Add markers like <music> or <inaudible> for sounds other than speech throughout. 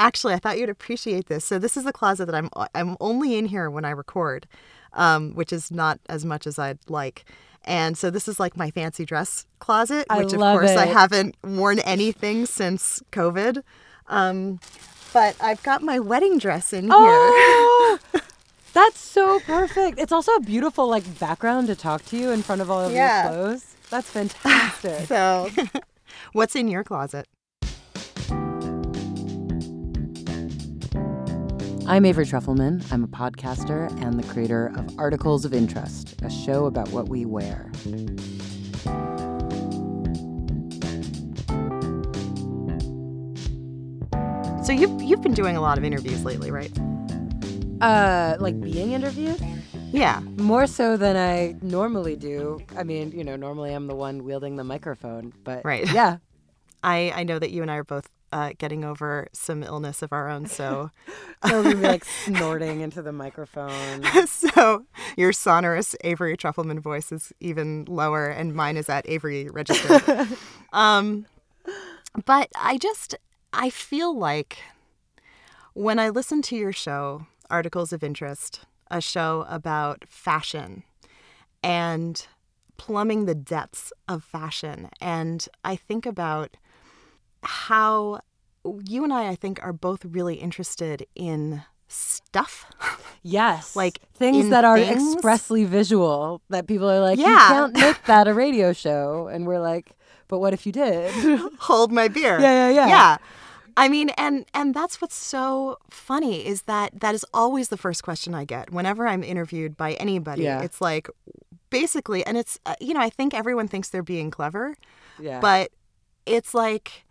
actually, I thought you'd appreciate this. So this is the closet that I'm I'm only in here when I record, um, which is not as much as I'd like. And so this is like my fancy dress closet, which of course I haven't worn anything since COVID. Um, but I've got my wedding dress in here. Oh, <laughs> that's so perfect. It's also a beautiful like background to talk to you in front of all of Yeah. your clothes. That's fantastic. <laughs> So, <laughs> what's in your closet? I'm Avery Trufelman. I'm a podcaster and the creator of Articles of Interest, a show about what we wear. So you've you've been doing a lot of interviews lately, right? Uh, like being interviewed? Yeah. More so than I normally do. I mean, you know, normally I'm the one wielding the microphone, but Right. yeah. <laughs> I I know that you and I are both uh, getting over some illness of our own, so <laughs> be like <laughs> snorting into the microphone. <laughs> so your sonorous Avery Trufelman voice is even lower, and mine is at Avery register. um, but I just I feel like when I listen to your show, Articles of Interest, a show about fashion and plumbing the depths of fashion, and I think about how you and I, I think, are both really interested in stuff. <laughs> Yes. Like, things that are things? expressly visual that people are like, yeah. you can't make that a radio show. And we're like, but what if you did? <laughs> hold my beer. Yeah, yeah, yeah. Yeah. I mean, and and that's what's so funny is that that is always the first question I get whenever I'm interviewed by anybody. Yeah. It's like basically, and it's uh, you know I think everyone thinks they're being clever, yeah. but it's like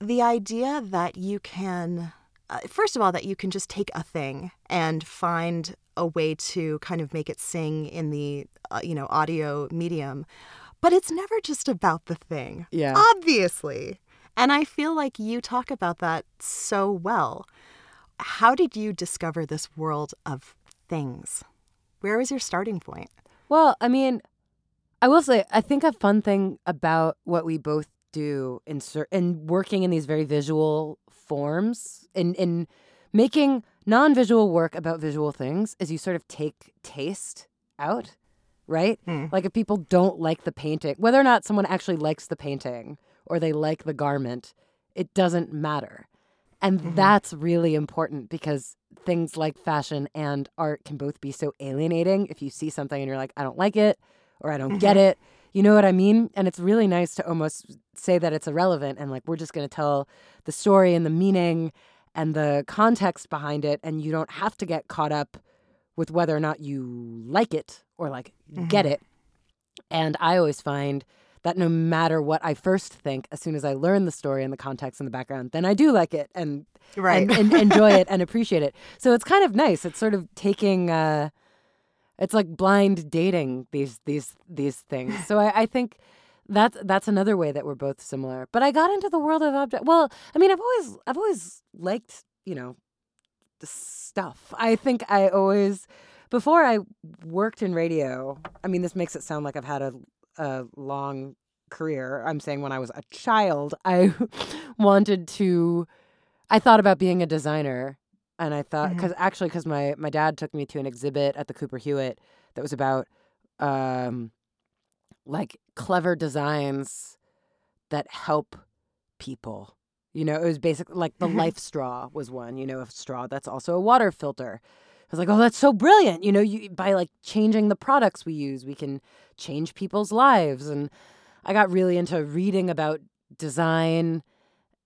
the idea that you can uh, first of all that you can just take a thing and find a way to kind of make it sing in the uh, you know audio medium but it's never just about the thing Yeah. obviously. And i feel like you talk about that so well. How did you discover this world of things? Where was your starting point? Well, I mean, I will say, I think a fun thing about what we both do in cer- in working in these very visual forms, in in making non-visual work about visual things, is you sort of take taste out, right? Hmm. Like if people don't like the painting, whether or not someone actually likes the painting or they like the garment, it doesn't matter. And that's really important because things like fashion and art can both be so alienating. If you see something and you're like, I don't like it or I don't get it, you know what I mean? And it's really nice to almost say that it's irrelevant and like we're just going to tell the story and the meaning and the context behind it. And you don't have to get caught up with whether or not you like it or like get it. And I always find that no matter what I first think, as soon as I learn the story and the context and the background, then I do like it and Right. and, and enjoy <laughs> it and appreciate it. So it's kind of nice. It's sort of taking uh it's like blind dating these these these things. So I, I think that's that's another way that we're both similar. But I got into the world of object. Well, I mean, I've always I've always liked you know stuff. I think I always before I worked in radio. I mean, this makes it sound like I've had a a long career. I'm saying when I was a child, I <laughs> wanted to. I thought about being a designer, and I thought because actually because my my dad took me to an exhibit at the Cooper Hewitt that was about um like clever designs that help people. You know, it was basically like the Mhm. life straw was one. You know, a straw that's also a water filter. I was like, oh, that's so brilliant. You know, you by like changing the products we use, we can change people's lives. And I got really into reading about design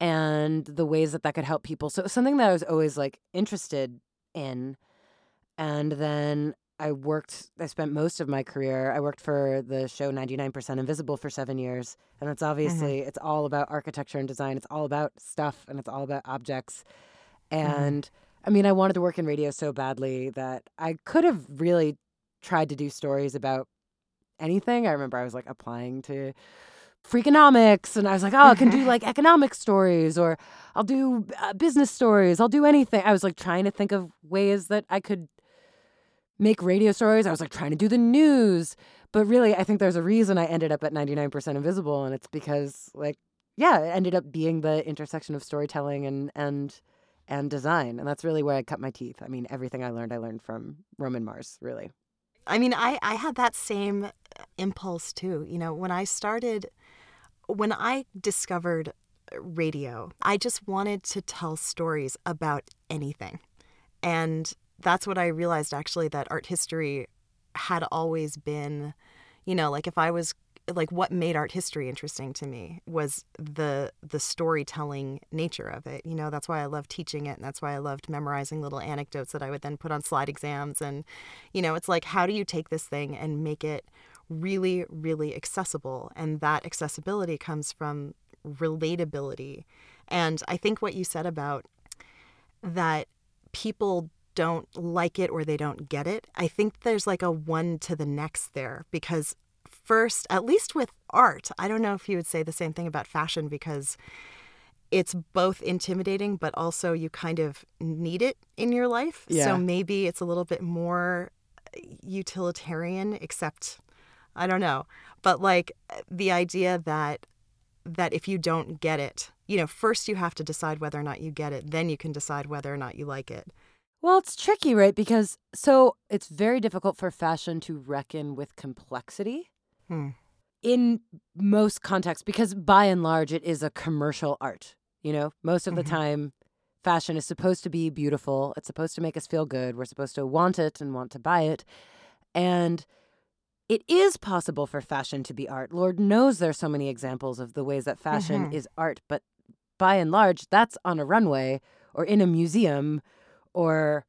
and the ways that that could help people. So it was something that I was always like interested in. And then I worked, I spent most of my career, I worked for the show 99% Invisible for seven years. And it's mm-hmm. obviously, it's all about architecture and design. It's all about stuff and it's all about objects. Mm-hmm. And I mean, I wanted to work in radio so badly that I could have really tried to do stories about anything. I remember I was like applying to Freakonomics and I was like, oh, I can do <laughs> like economic stories or I'll do uh, business stories. I'll do anything. I was like trying to think of ways that I could make radio stories. I was like trying to do the news. But really, I think there's a reason I ended up at 99% Invisible. And it's because, like, yeah, it ended up being the intersection of storytelling and, and, and design. And that's really where I cut my teeth. I mean, everything I learned, I learned from Roman Mars, really. I mean, I, I had that same impulse too. You know, when I started, when I discovered uh, radio, I just wanted to tell stories about anything. And that's what I realized actually that art history had always been, you know, like if I was like what made art history interesting to me was the the storytelling nature of it. You know, that's why I loved teaching it and that's why I loved memorizing little anecdotes that I would then put on slide exams and you know, it's like how do you take this thing and make it really really accessible and that accessibility comes from relatability. And I think what you said about that people don't like it or they don't get it. I think there's like a one to the next there because first, at least with art, I don't know if you would say the same thing about fashion because it's both intimidating, but also you kind of need it in your life. Yeah. So maybe it's a little bit more uh, utilitarian, except I don't know. But like the idea that that if you don't get it, you know, first you have to decide whether or not you get it, then you can decide whether or not you like it. Well, it's tricky, right? Because so it's very difficult for fashion to reckon with complexity Hmm. in most contexts because by and large it is a commercial art. You know, most of the Mhm. time fashion is supposed to be beautiful. It's supposed to make us feel good. We're supposed to want it and want to buy it. And it is possible for fashion to be art. Lord knows there's so many examples of the ways that fashion Mhm. is art, but by and large that's on a runway or in a museum or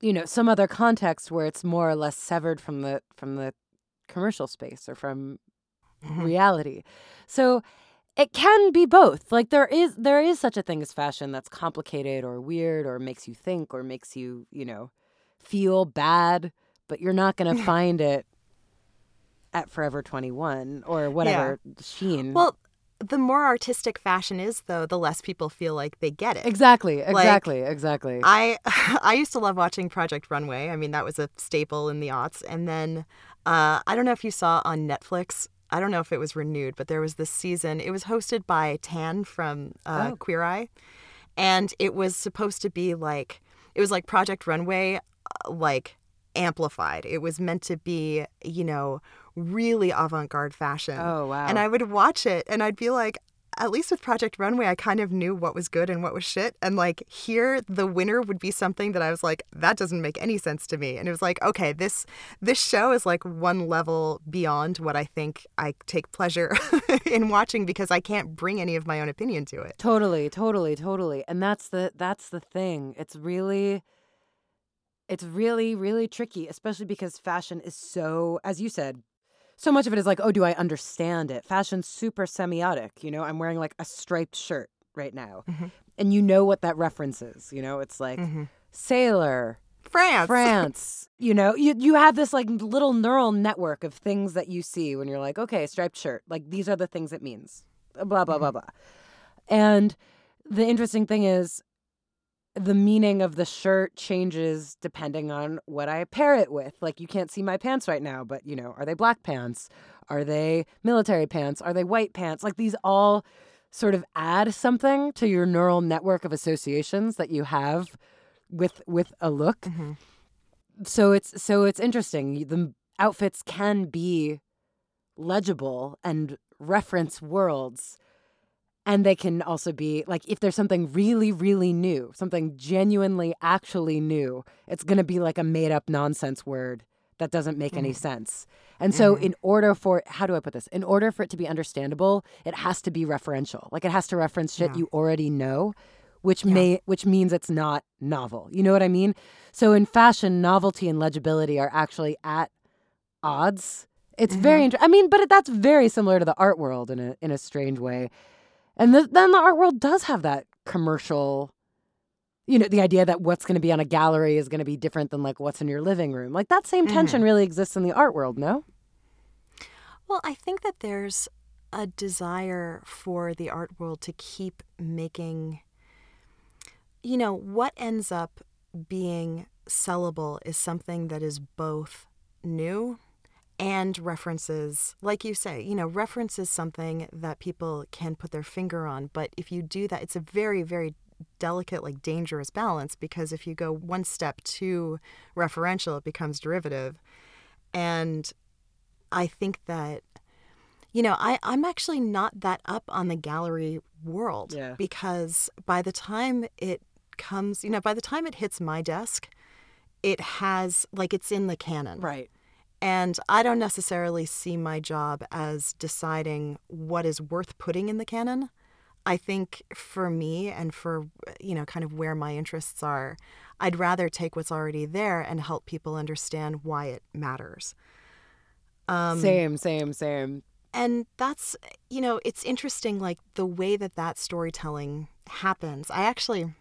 you know some other context where it's more or less severed from the from the commercial space or from Mhm. reality. So it can be both. Like there is there is such a thing as fashion that's complicated or weird or makes you think or makes you, you know, feel bad, but you're not going <laughs> to find it at Forever 21 or whatever Shein. Well, the more artistic fashion is, though, the less people feel like they get it. exactly, exactly, exactly. I <laughs> I used to love watching Project Runway. I mean, that was a staple in the aughts. And then uh, I don't know if you saw on Netflix. I don't know if it was renewed, but there was this season. It was hosted by Tan from uh, Oh. Queer Eye, and it was supposed to be like it was like Project Runway, uh, like amplified. It was meant to be, you know, really avant-garde fashion. oh wow. And I would watch it and I'd be like, at least with Project Runway, I kind of knew what was good and what was shit. And like here, the winner would be something that I was like, that doesn't make any sense to me. And it was like, okay, this this show is like one level beyond what I think I take pleasure <laughs> in watching because I can't bring any of my own opinion to it. Totally, totally, totally. And that's the that's the thing. It's really it's really really tricky, especially because fashion is so as you said, so much of it is like, "Oh, do I understand it?" Fashion's super semiotic, you know? I'm wearing like a striped shirt right now. Mhm. And you know what that reference is, you know? It's like Mhm. sailor, France. France. you know, you you have this like little neural network of things that you see when you're like, okay, striped shirt. Like these are the things it means. Blah blah blah blah. And the interesting thing is the meaning of the shirt changes depending on what I pair it with. Like you can't see my pants right now, but you know, are they black pants? Are they military pants? Are they white pants? Like these all sort of add something to your neural network of associations that you have with with a look Mhm. so it's so it's interesting the outfits can be legible and reference worlds and they can also be like if there's something really really new something genuinely actually new it's going to be like a made up nonsense word that doesn't make any mm-hmm. sense. And so mm-hmm. in order for how do i put this? In order for it to be understandable it has to be referential. Like it has to reference shit Yeah. you already know which may which means it's not novel. You know what i mean? So in fashion novelty and legibility are actually at odds. It's very mm-hmm. inter- i mean but that's very similar to the art world in a in a strange way and th- then the art world does have that commercial you know the idea that what's going to be on a gallery is going to be different than like what's in your living room. Like that same tension mm-hmm. really exists in the art world no? Well, I think that there's a desire for the art world to keep making, you know, what ends up being sellable is something that is both new and references, like you say, you know, references something that people can put their finger on. But if you do that, it's a very, very delicate, like dangerous balance because if you go one step too referential, it becomes derivative. And I think that, you know, I, I'm actually not that up on the gallery world Yeah. because by the time it comes, you know, by the time it hits my desk, it has, like, it's in the canon. Right. And I don't necessarily see my job as deciding what is worth putting in the canon. I think for me and for, you know, kind of where my interests are, I'd rather take what's already there and help people understand why it matters. Um, same, same, same. and that's, you know, it's interesting, like the way that that storytelling happens. I actually,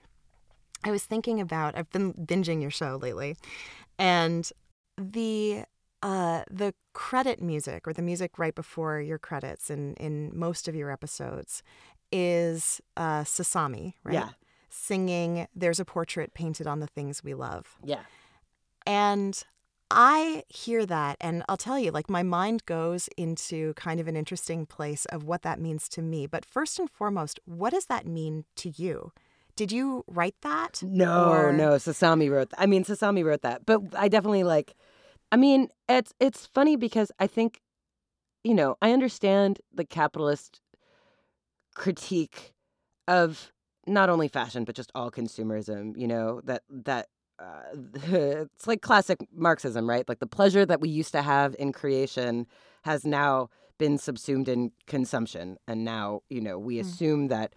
I was thinking about, I've been binging your show lately, and the uh, the credit music or the music right before your credits in, in most of your episodes is uh, Sasami, right? Yeah. Singing, There's a Portrait Painted on the Things We Love. Yeah. And I hear that, and I'll tell you, like, my mind goes into kind of an interesting place of what that means to me. But first and foremost, what does that mean to you? Did you write that? No, Or- no, Sasami wrote. that. I mean, Sasami wrote that, but I definitely like. I mean, it's it's funny because I think, you know, I understand the capitalist critique of not only fashion but just all consumerism. You know that that. Uh, <laughs> it's like classic Marxism, right? Like the pleasure that we used to have in creation has now been subsumed in consumption. And now, you know, we Mm. assume that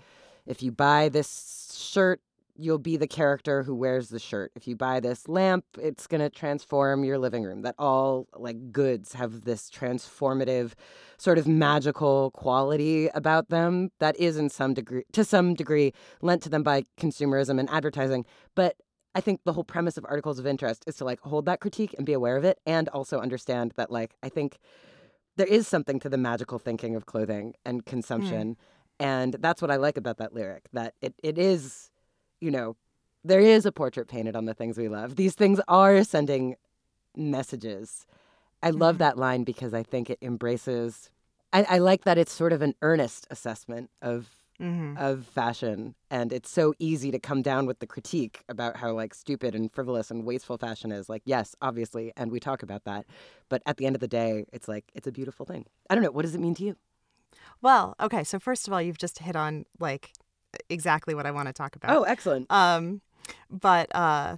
if you buy this shirt, you'll be the character who wears the shirt. If you buy this lamp, it's going to transform your living room. That all like goods have this transformative sort of magical quality about them that is in some degree to some degree lent to them by consumerism and advertising. But I think the whole premise of articles of interest is to like hold that critique and be aware of it and also understand that like I think there is something to the magical thinking of clothing and hmm. consumption. And that's what I like about that lyric, that it, it is, you know, there is a portrait painted on the things we love. These things are sending messages. I love Mhm. that line because I think it embraces I, I like that it's sort of an earnest assessment of Mm-hmm. of fashion and it's so easy to come down with the critique about how like stupid and frivolous and wasteful fashion is like yes obviously and we talk about that but at the end of the day it's like it's a beautiful thing i don't know what does it mean to you Well, okay. So first of all, you've just hit on like exactly what I want to talk about. oh excellent Um, but uh,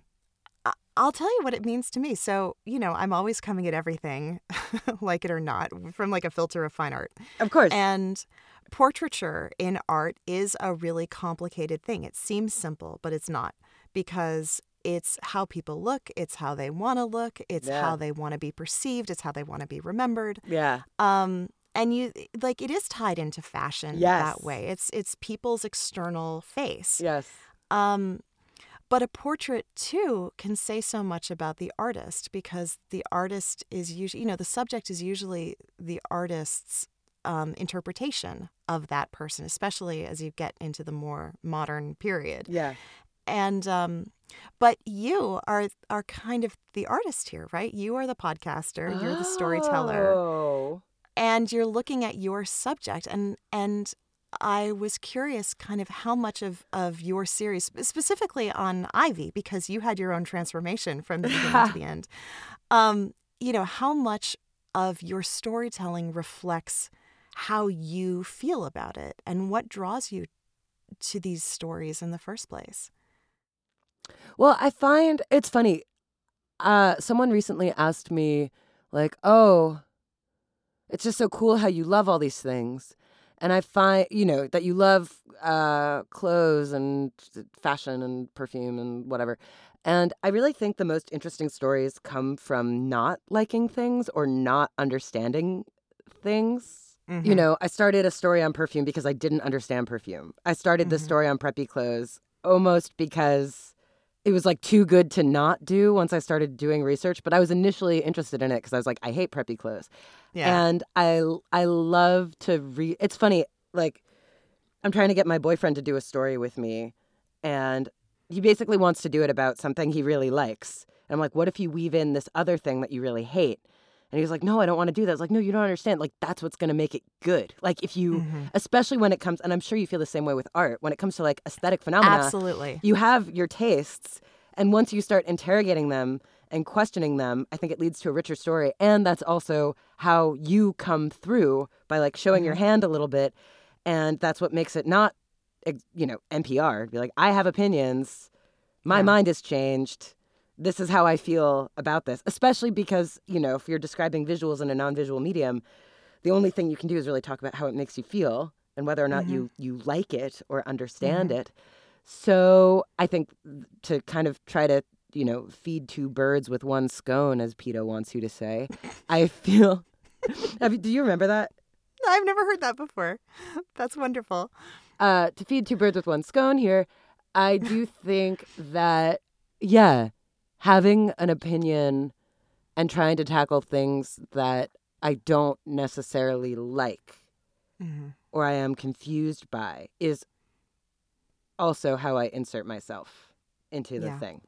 I'll tell you what it means to me. So you know, I'm always coming at everything, <laughs> like it or not, from like a filter of fine art. of course And portraiture in art is a really complicated thing. It seems simple, but it's not because it's how people look, it's how they want to look, it's Yeah. how they want to be perceived, it's how they want to be remembered. yeah Um and you like it is tied into fashion Yes. that way. It's it's people's external face. yes Um, but a portrait too can say so much about the artist because the artist is usually, you know, the subject is usually the artist's um, interpretation of that person, especially as you get into the more modern period. yeah And um, but you are are kind of the artist here, right? You are the podcaster. You're the storyteller oh and you're looking at your subject and and I was curious kind of how much of of your series specifically on Ivy because you had your own transformation from the beginning to the <laughs> end. Um, you know, how much of your storytelling reflects how you feel about it and what draws you to these stories in the first place. Well, I find it's funny. Uh, someone recently asked me, like, "Oh, it's just so cool how you love all these things," and I find, you know, that you love uh, clothes and fashion and perfume and whatever. And I really think the most interesting stories come from not liking things or not understanding things. You know, I started a story on perfume because I didn't understand perfume. I started the Mhm. story on preppy clothes almost because it was like too good to not do once I started doing research. But I was initially interested in it because I was like, I hate preppy clothes, yeah. and I I love to read. It's funny, like I'm trying to get my boyfriend to do a story with me, and he basically wants to do it about something he really likes. And I'm like, what if you weave in this other thing that you really hate? And he was like, No, I don't want to do that. I was like, No, you don't understand. Like, that's what's going to make it good. Like, if you, Mhm. especially when it comes, and I'm sure you feel the same way with art, when it comes to like aesthetic phenomena, Absolutely. you have your tastes. And once you start interrogating them and questioning them, I think it leads to a richer story. And that's also how you come through by like showing your hand a little bit. And that's what makes it not, you know, NPR. Be like, I have opinions. My Yeah. mind has changed. This is how I feel about this. Especially because, you know, if you're describing visuals in a non visual medium, the only thing you can do is really talk about how it makes you feel and whether or not you, you like it or understand it. So I think to kind of try to, you know, feed two birds with one scone, as Peta wants you to say, I feel. <laughs> Have do you remember that? I've never heard that before. <laughs> That's wonderful. Uh, to feed two birds with one scone here, I do think that, yeah, having an opinion and trying to tackle things that I don't necessarily like hmm or I am confused by is also how I insert myself into the Yeah. thing.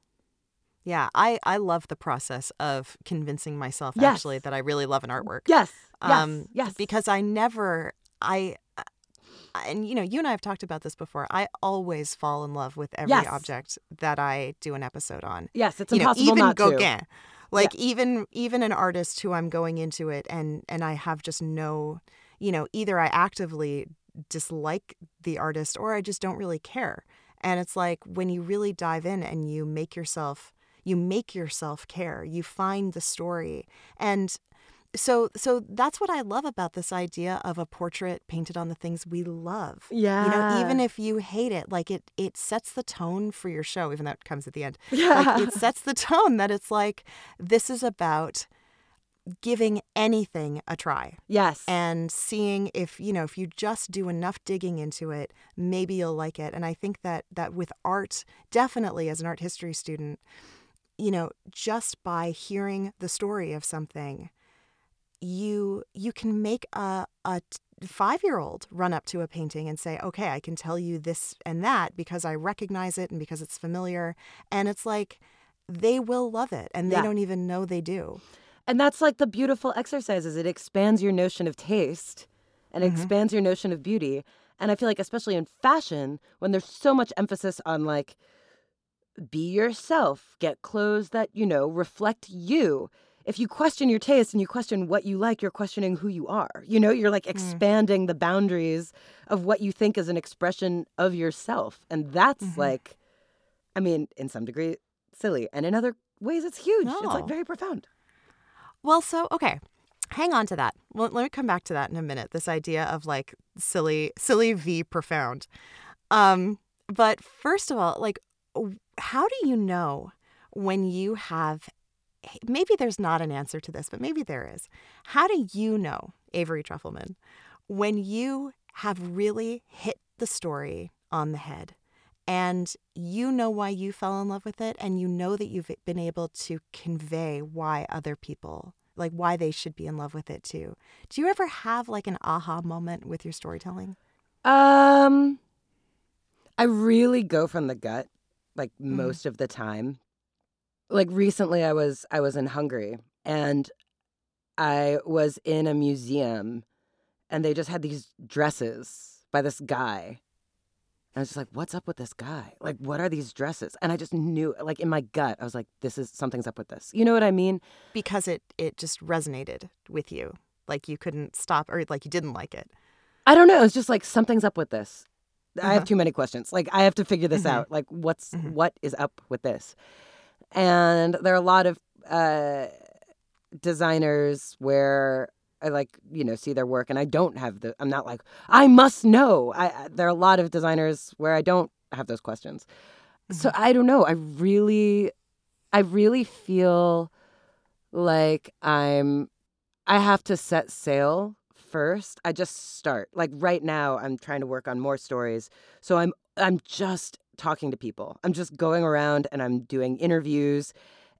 Yeah, I, I love the process of convincing myself Yes. actually that I really love an artwork. Yes. Yes. um, yes. Because I never, I- and you know, you and I have talked about this before. I always fall in love with every Yes. object that I do an episode on. yes, it's you know, impossible even not Gauguin, to. like even even an artist who I'm going into it and and I have just no, you know, either I actively dislike the artist or I just don't really care. And it's like when you really dive in and you make yourself you make yourself care. You find the story. And so so that's what I love about this idea of a portrait painted on the things we love. Yeah. You know, even if you hate it, like it it sets the tone for your show, even though it comes at the end. <laughs> Yeah. Like it sets the tone that it's like this is about giving anything a try yes. and seeing if you know if you just do enough digging into it maybe you'll like it and i think that that with art definitely as an art history student you know just by hearing the story of something you you can make a a five year old run up to a painting and say okay i can tell you this and that because i recognize it and because it's familiar and it's like they will love it and they Yeah. don't even know they do And that's like the beautiful exercises. it expands your notion of taste and Mhm. expands your notion of beauty. And I feel like especially in fashion, when there's so much emphasis on like be yourself, get clothes that, you know, reflect you. If you question your taste and you question what you like, you're questioning who you are. You know, you're like expanding the boundaries of what you think is an expression of yourself. And that's Mhm. like I mean, in some degree silly, and in other ways it's huge. It's like very profound. Well, so okay, hang on to that. Well, let me come back to that in a minute. This idea of like silly, silly v profound. Um, but first of all, like, how do you know when you have? Maybe there's not an answer to this, but maybe there is. How do you know, Avery Trufelman, when you have really hit the story on the head? and you know why you fell in love with it and you know that you've been able to convey why other people like why they should be in love with it too do you ever have like an aha moment with your storytelling Um, I really go from the gut, like Mhm. most of the time. Like recently, I was I was in Hungary and I was in a museum, and they just had these dresses by this guy. And I was just like, "What's up with this guy? Like, what are these dresses?" And I just knew, like in my gut, I was like, "This is something's up with this." You know what I mean? because it it just resonated with you like you couldn't stop or like you didn't like it I don't know. It's just like something's up with this. I have Uh-huh. too many questions. Like I have to figure this Mhm. out. Like what's Mhm. what is up with this? And there are a lot of uh, designers where I like you know see their work, and I don't have the. I'm not like I must know. I I- there are a lot of designers where I don't have those questions. So I don't know. I really, I really feel like I'm. I have to set sail first. I just start. Like right now, I'm trying to work on more stories. So I'm I'm just talking to people. I'm just going around and I'm doing interviews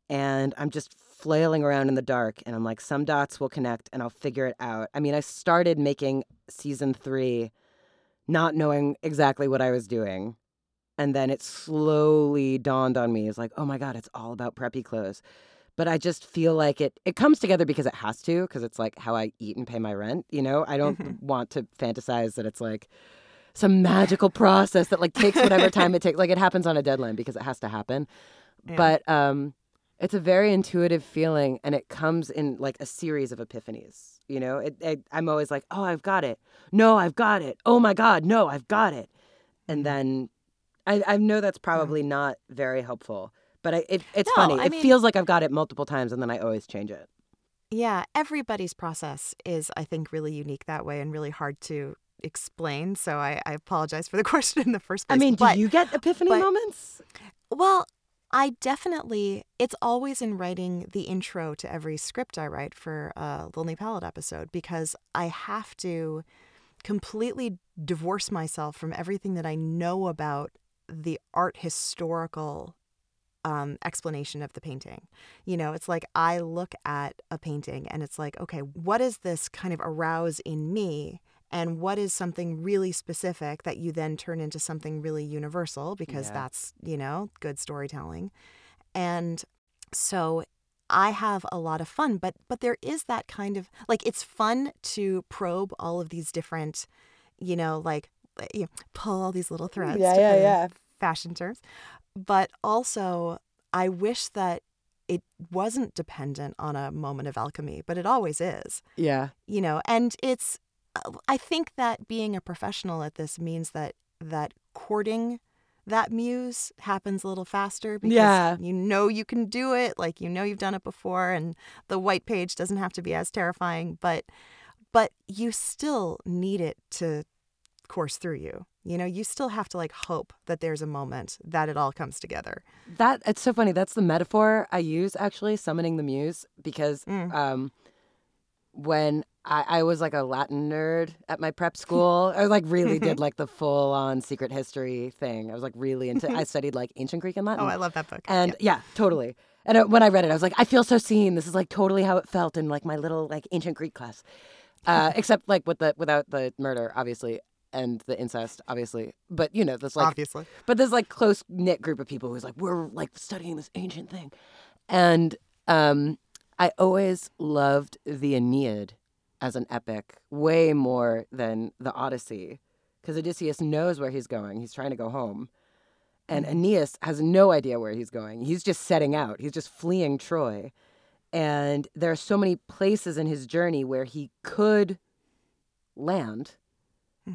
and I'm just flailing around in the dark and I'm like some dots will connect and I'll figure it out. I mean, I started making season 3 not knowing exactly what I was doing. And then it slowly dawned on me. It's like, "Oh my god, it's all about preppy clothes." but I just feel like it it comes together because it has to because it's like how I eat and pay my rent. You know, I don't Mhm. want to fantasize that it's like some magical process that like takes whatever time it <laughs> takes. Like it happens on a deadline because it has to happen. Yeah. But um, it's a very intuitive feeling, and it comes in like a series of epiphanies. You know, it, it, I'm always like, oh, I've got it. No, I've got it. Oh my God, no, I've got it. And Mhm. then I, I know that's probably not very helpful, but I, it, it's No, funny. I it mean- feels like I've got it multiple times, and then I always change it. Yeah, everybody's process is, I think, really unique that way and really hard to explain. So I, I apologize for the <laughs> question in the first place. I mean, do but, you get epiphany but- moments? Well, I definitely, it's always in writing the intro to every script I write for a Lonely Palette episode because I have to completely divorce myself from everything that I know about the art historical um, explanation of the painting. You know, it's like I look at a painting and it's like, okay, what does this kind of arouse in me? And what is something really specific that you then turn into something really universal because Yeah. that's, you know, good storytelling. And so I have a lot of fun, but but there is that kind of like it's fun to probe all of these different, you know, like you know, pull all these little threads. Yeah, yeah, yeah. Fashion terms, but also I wish that it wasn't dependent on a moment of alchemy, but it always is Yeah. you know and it's uh, i think that being a professional at this means that that courting that muse happens a little faster because Yeah. you know you can do it like you know you've done it before and the white page doesn't have to be as terrifying but but you still need it to course through you you know you still have to like hope that there's a moment that it all comes together That it's so funny. That's the metaphor I use actually, summoning the muse, because Mm. um, when I, I was like a Latin nerd at my prep school, I like really did <laughs> like the full on secret history thing. I was like really into. I <laughs> studied like ancient Greek and Latin. oh i love that book And yeah, totally. And uh, when I read it, I was like, I feel so seen. This is like totally how it felt in like my little like ancient Greek class, <laughs> uh, except like with the without the murder, obviously, and the incest, obviously. But you know, this like obviously but this like close knit group of people who's like we're like studying this ancient thing and um i always loved the aeneid as an epic way more than the odyssey because odysseus knows where he's going he's trying to go home and Mhm. aeneas has no idea where he's going he's just setting out he's just fleeing troy and there are so many places in his journey where he could land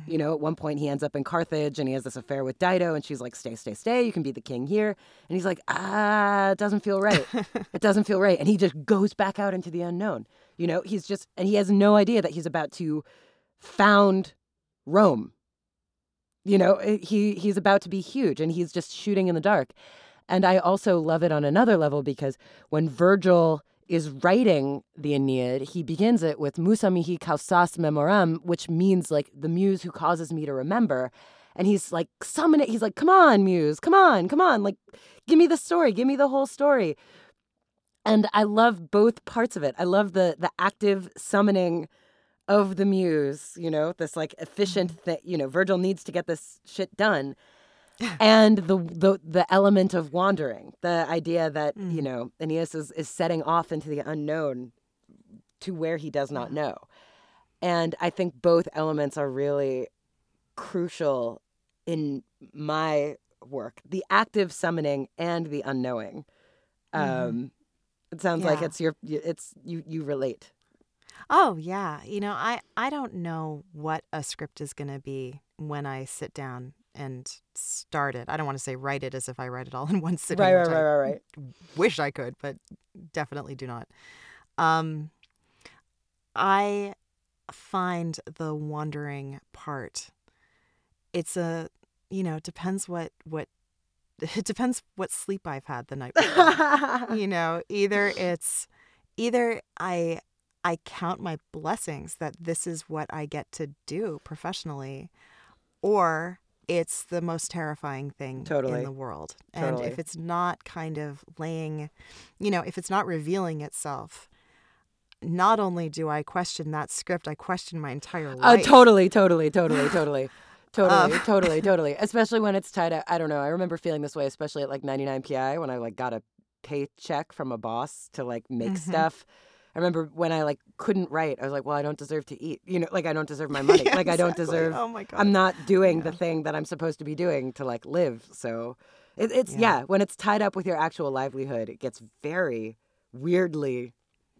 you know, at one point he ends up in Carthage and he has this affair with Dido, and she's like, "Stay, stay, stay. You can be the king here." And he's like, "Ah, it doesn't feel right. <laughs> it doesn't feel right." And he just goes back out into the unknown. You know, he's just, and he has no idea that he's about to found Rome. You know, eh, he he's about to be huge, and he's just shooting in the dark. And I also love it on another level because when Virgil is writing the Aeneid, he begins it with Musa mihi causas memoram, which means like the muse who causes me to remember. And he's like, summon it. He's like, come on, muse, come on, come on. Like, give me the story, give me the whole story. And I love both parts of it. I love the the active summoning of the muse, you know, this like efficient thing, you know, Virgil needs to get this shit done. <sighs> and the, the the element of wandering, the idea that, you Mm. know, Aeneas is, is setting off into the unknown to where he does not know. And I think both elements are really crucial in my work the active summoning and the unknowing. Um, Mhm. It sounds like it's your, it's you, you relate. Oh yeah, you know, I I don't know what a script is going to be when I sit down and start it. I don't want to say write it as if I write it all in <laughs> one sitting. Right, right, right, right, right. Wish I could, but definitely do not. Um, I find the wandering part. It's a, you know, it depends what what. It depends what sleep I've had the night before <laughs> you know either it's either i i count my blessings that this is what i get to do professionally or it's the most terrifying thing Totally. in the world and if it's not kind of laying you know if it's not revealing itself not only do i question that script i question my entire Uh, life totally, totally, totally, totally. <laughs> Totally, Um. totally, <laughs> totally. Especially when it's tied up. I don't know. I remember feeling this way, especially at like 99 PI when I like got a paycheck from a boss to like make Mhm. stuff. I remember when I like couldn't write, I was like, well, I don't deserve to eat. You know, like I don't deserve <laughs> my money. Yeah, like I don't exactly. deserve Oh my god. I'm not doing the thing that I'm supposed to be doing to like live. So it, it's Yeah. yeah. when it's tied up with your actual livelihood, it gets very weirdly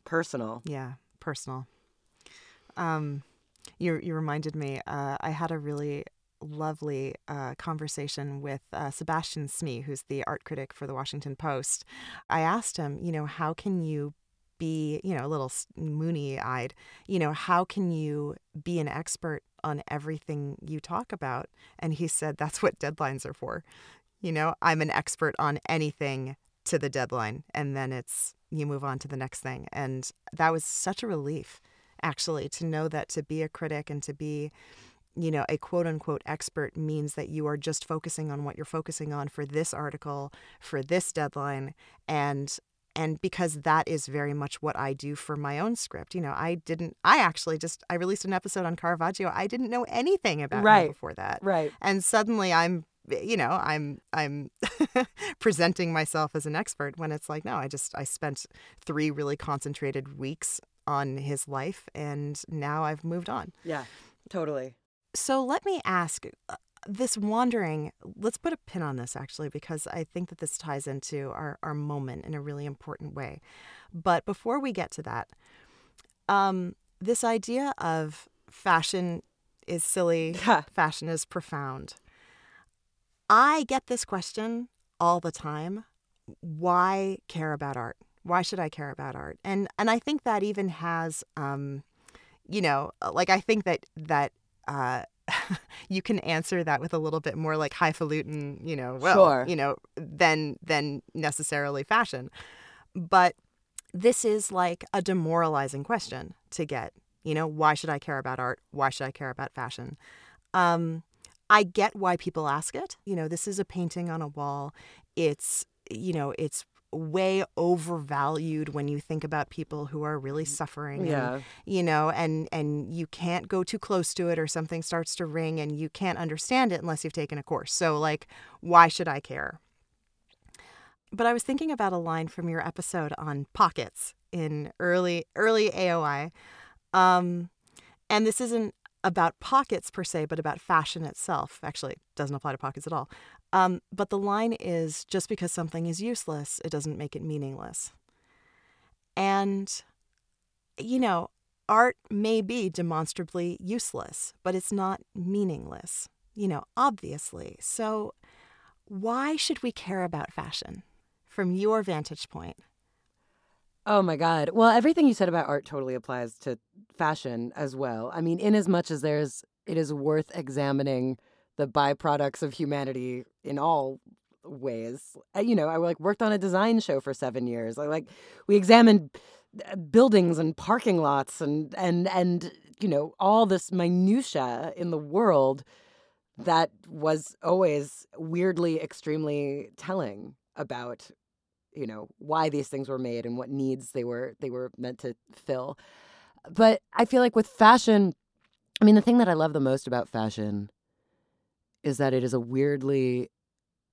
personal. Yeah, personal. Um, you you reminded me. Uh, I had a really lovely uh, conversation with uh, Sebastian Smee, who's the art critic for the Washington Post. I asked him, you know, how can you be, you know, a little moony eyed, you know, how can you be an expert on everything you talk about? And he said, that's what deadlines are for. You know, I'm an expert on anything to the deadline, and then it's you move on to the next thing. And that was such a relief, actually, to know that to be a critic and to be, you know, a quote unquote expert means that you are just focusing on what you're focusing on for this article, for this deadline, and and because that is very much what I do for my own script. You know, I didn't. I actually just I released an episode on Caravaggio. I didn't know anything about him Right. before that Right. and suddenly i'm you know i'm i'm <laughs> presenting myself as an expert when it's like no i just i spent three really concentrated weeks on his life and now i've moved on Yeah. Totally. So let me ask uh, this wandering let's put a pin on this actually because i think that this ties into our, our moment in a really important way but before we get to that um, this idea of fashion is silly <laughs> Yeah. fashion is profound. I get this question all the time. Why care about art? Why should I care about art? And and I think that even has um you know, like I think that that uh <laughs> you can answer that with a little bit more like highfalutin, you know, well, Sure. you know, than than necessarily fashion. But this is like a demoralizing question to get. You know, why should I care about art? Why should I care about fashion? Um, I get why people ask it. You know, this is a painting on a wall. It's, you know, it's way overvalued when you think about people who are really suffering. and, Yeah. you know, and and you can't go too close to it or something starts to ring and you can't understand it unless you've taken a course. So like, why should I care? But I was thinking about a line from your episode on pockets in early early AOI. Um, and this isn't about pockets per se, but about fashion itself. Actually, it doesn't apply to pockets at all. Um, but the line is just because something is useless, it doesn't make it meaningless. And, you know, art may be demonstrably useless, but it's not meaningless, you know, obviously. So, why should we care about fashion from your vantage point? Oh my God. Well, everything you said about art totally applies to fashion as well. I mean, in as much as there's, it is worth examining the byproducts of humanity in all ways. Uh, You know, I like worked on a design show for seven years. I like we examined buildings and parking lots and and and you know all this minutia in the world that was always weirdly extremely telling about you know why these things were made and what needs they were they were meant to fill. But i feel like with fashion i mean the thing that i love the most about fashion is that it is a weirdly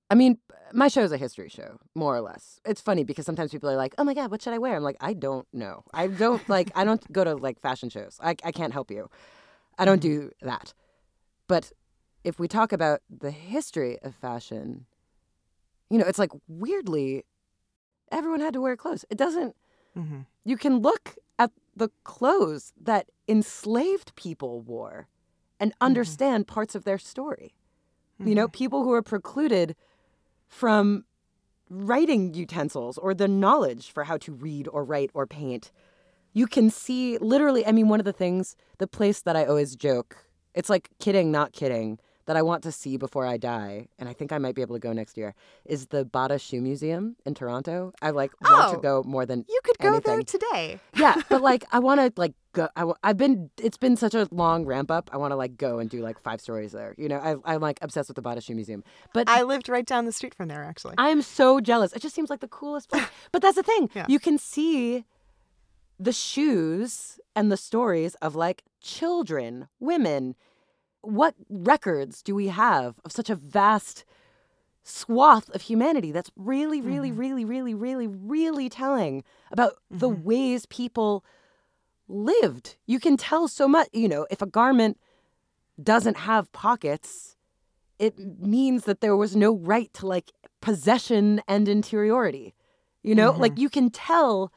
i mean my show is a history show more or less. It's funny because sometimes people are like oh my god what should i wear? I'm like i don't know. I don't like i don't go to like fashion shows. I, I can't help you. I don't mm-hmm. do that. But if we talk about the history of fashion you know it's like weirdly everyone had to wear clothes it doesn't Mm-hmm. you can look at the clothes that enslaved people wore and understand parts of their story. You know, people who are precluded from writing utensils or the knowledge for how to read or write or paint. You can see literally, I mean, one of the things, the place that I always joke, it's like kidding, not kidding, that I want to see before I die, and I think I might be able to go next year, is the Bata Shoe Museum in Toronto. I like want to Oh. go more than You could go there today. yeah, <laughs> but like I want to like go. I, have been. It's been such a long ramp up. I want to like go and do like five stories there. You know, I, I'm like obsessed with the Bata Shoe Museum. But I lived right down the street from there, actually. I am so jealous. It just seems like the coolest place. <laughs> But that's the thing. Yeah. You can see the shoes and the stories of like children, women. What records do we have of such a vast swath of humanity that's really, really, mm-hmm. really, really, really, really telling about the mm-hmm. ways people lived. You can tell so much. You know, if a garment doesn't have pockets, it means that there was no right to like possession and interiority. You know, like mm-hmm. you can tell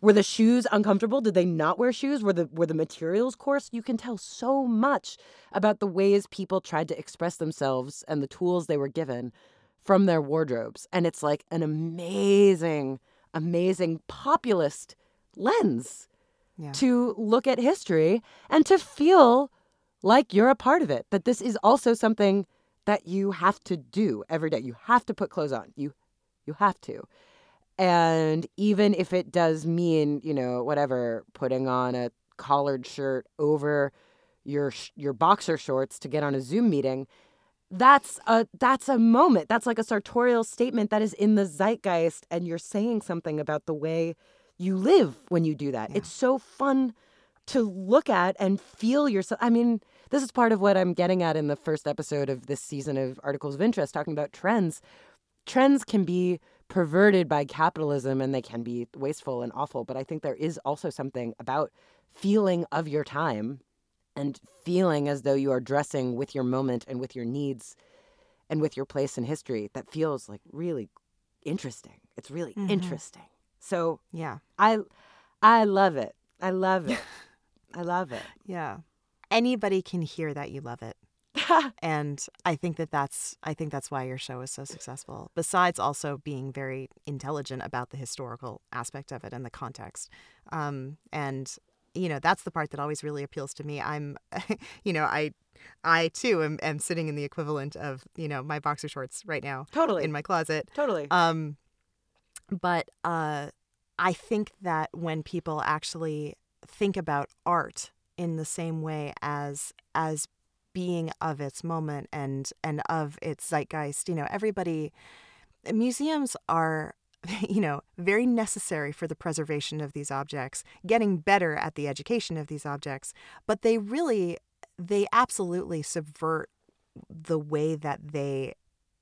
were the shoes uncomfortable? Did they not wear shoes? Were the were the materials coarse? You can tell so much about the ways people tried to express themselves and the tools they were given from their wardrobes. And it's like an amazing, amazing populist lens Yeah. to look at history and to feel like you're a part of it. That this is also something that you have to do every day. You have to put clothes on. You you have to. And even if it does mean, you know, whatever, putting on a collared shirt over your your boxer shorts to get on a Zoom meeting, that's a that's a moment. That's like a sartorial statement that is in the zeitgeist and you're saying something about the way you live when you do that. It's so fun to look at and feel yourself. I mean, this is part of what I'm getting at in the first episode of this season of Articles of Interest, talking about trends. Trends can be perverted by capitalism and they can be wasteful and awful, but I think there is also something about feeling of your time and feeling as though you are dressing with your moment and with your needs and with your place in history that feels like really interesting. It's really mm-hmm. interesting. So Yeah. I I love it. I love it. <laughs> I love it. Yeah. Anybody can hear that you love it. <laughs> and I think that that's I think that's why your show is so successful. Besides also being very intelligent about the historical aspect of it and the context, um, and you know that's the part that always really appeals to me. I'm, <laughs> you know, I, I too am, am sitting in the equivalent of you know my boxer shorts right now Totally. in my closet. totally. Um, but uh, I think that when people actually think about art in the same way as as being of its moment and and of its zeitgeist, you know, everybody museums are <laughs> you know very necessary for the preservation of these objects getting better at the education of these objects but they really they absolutely subvert the way that they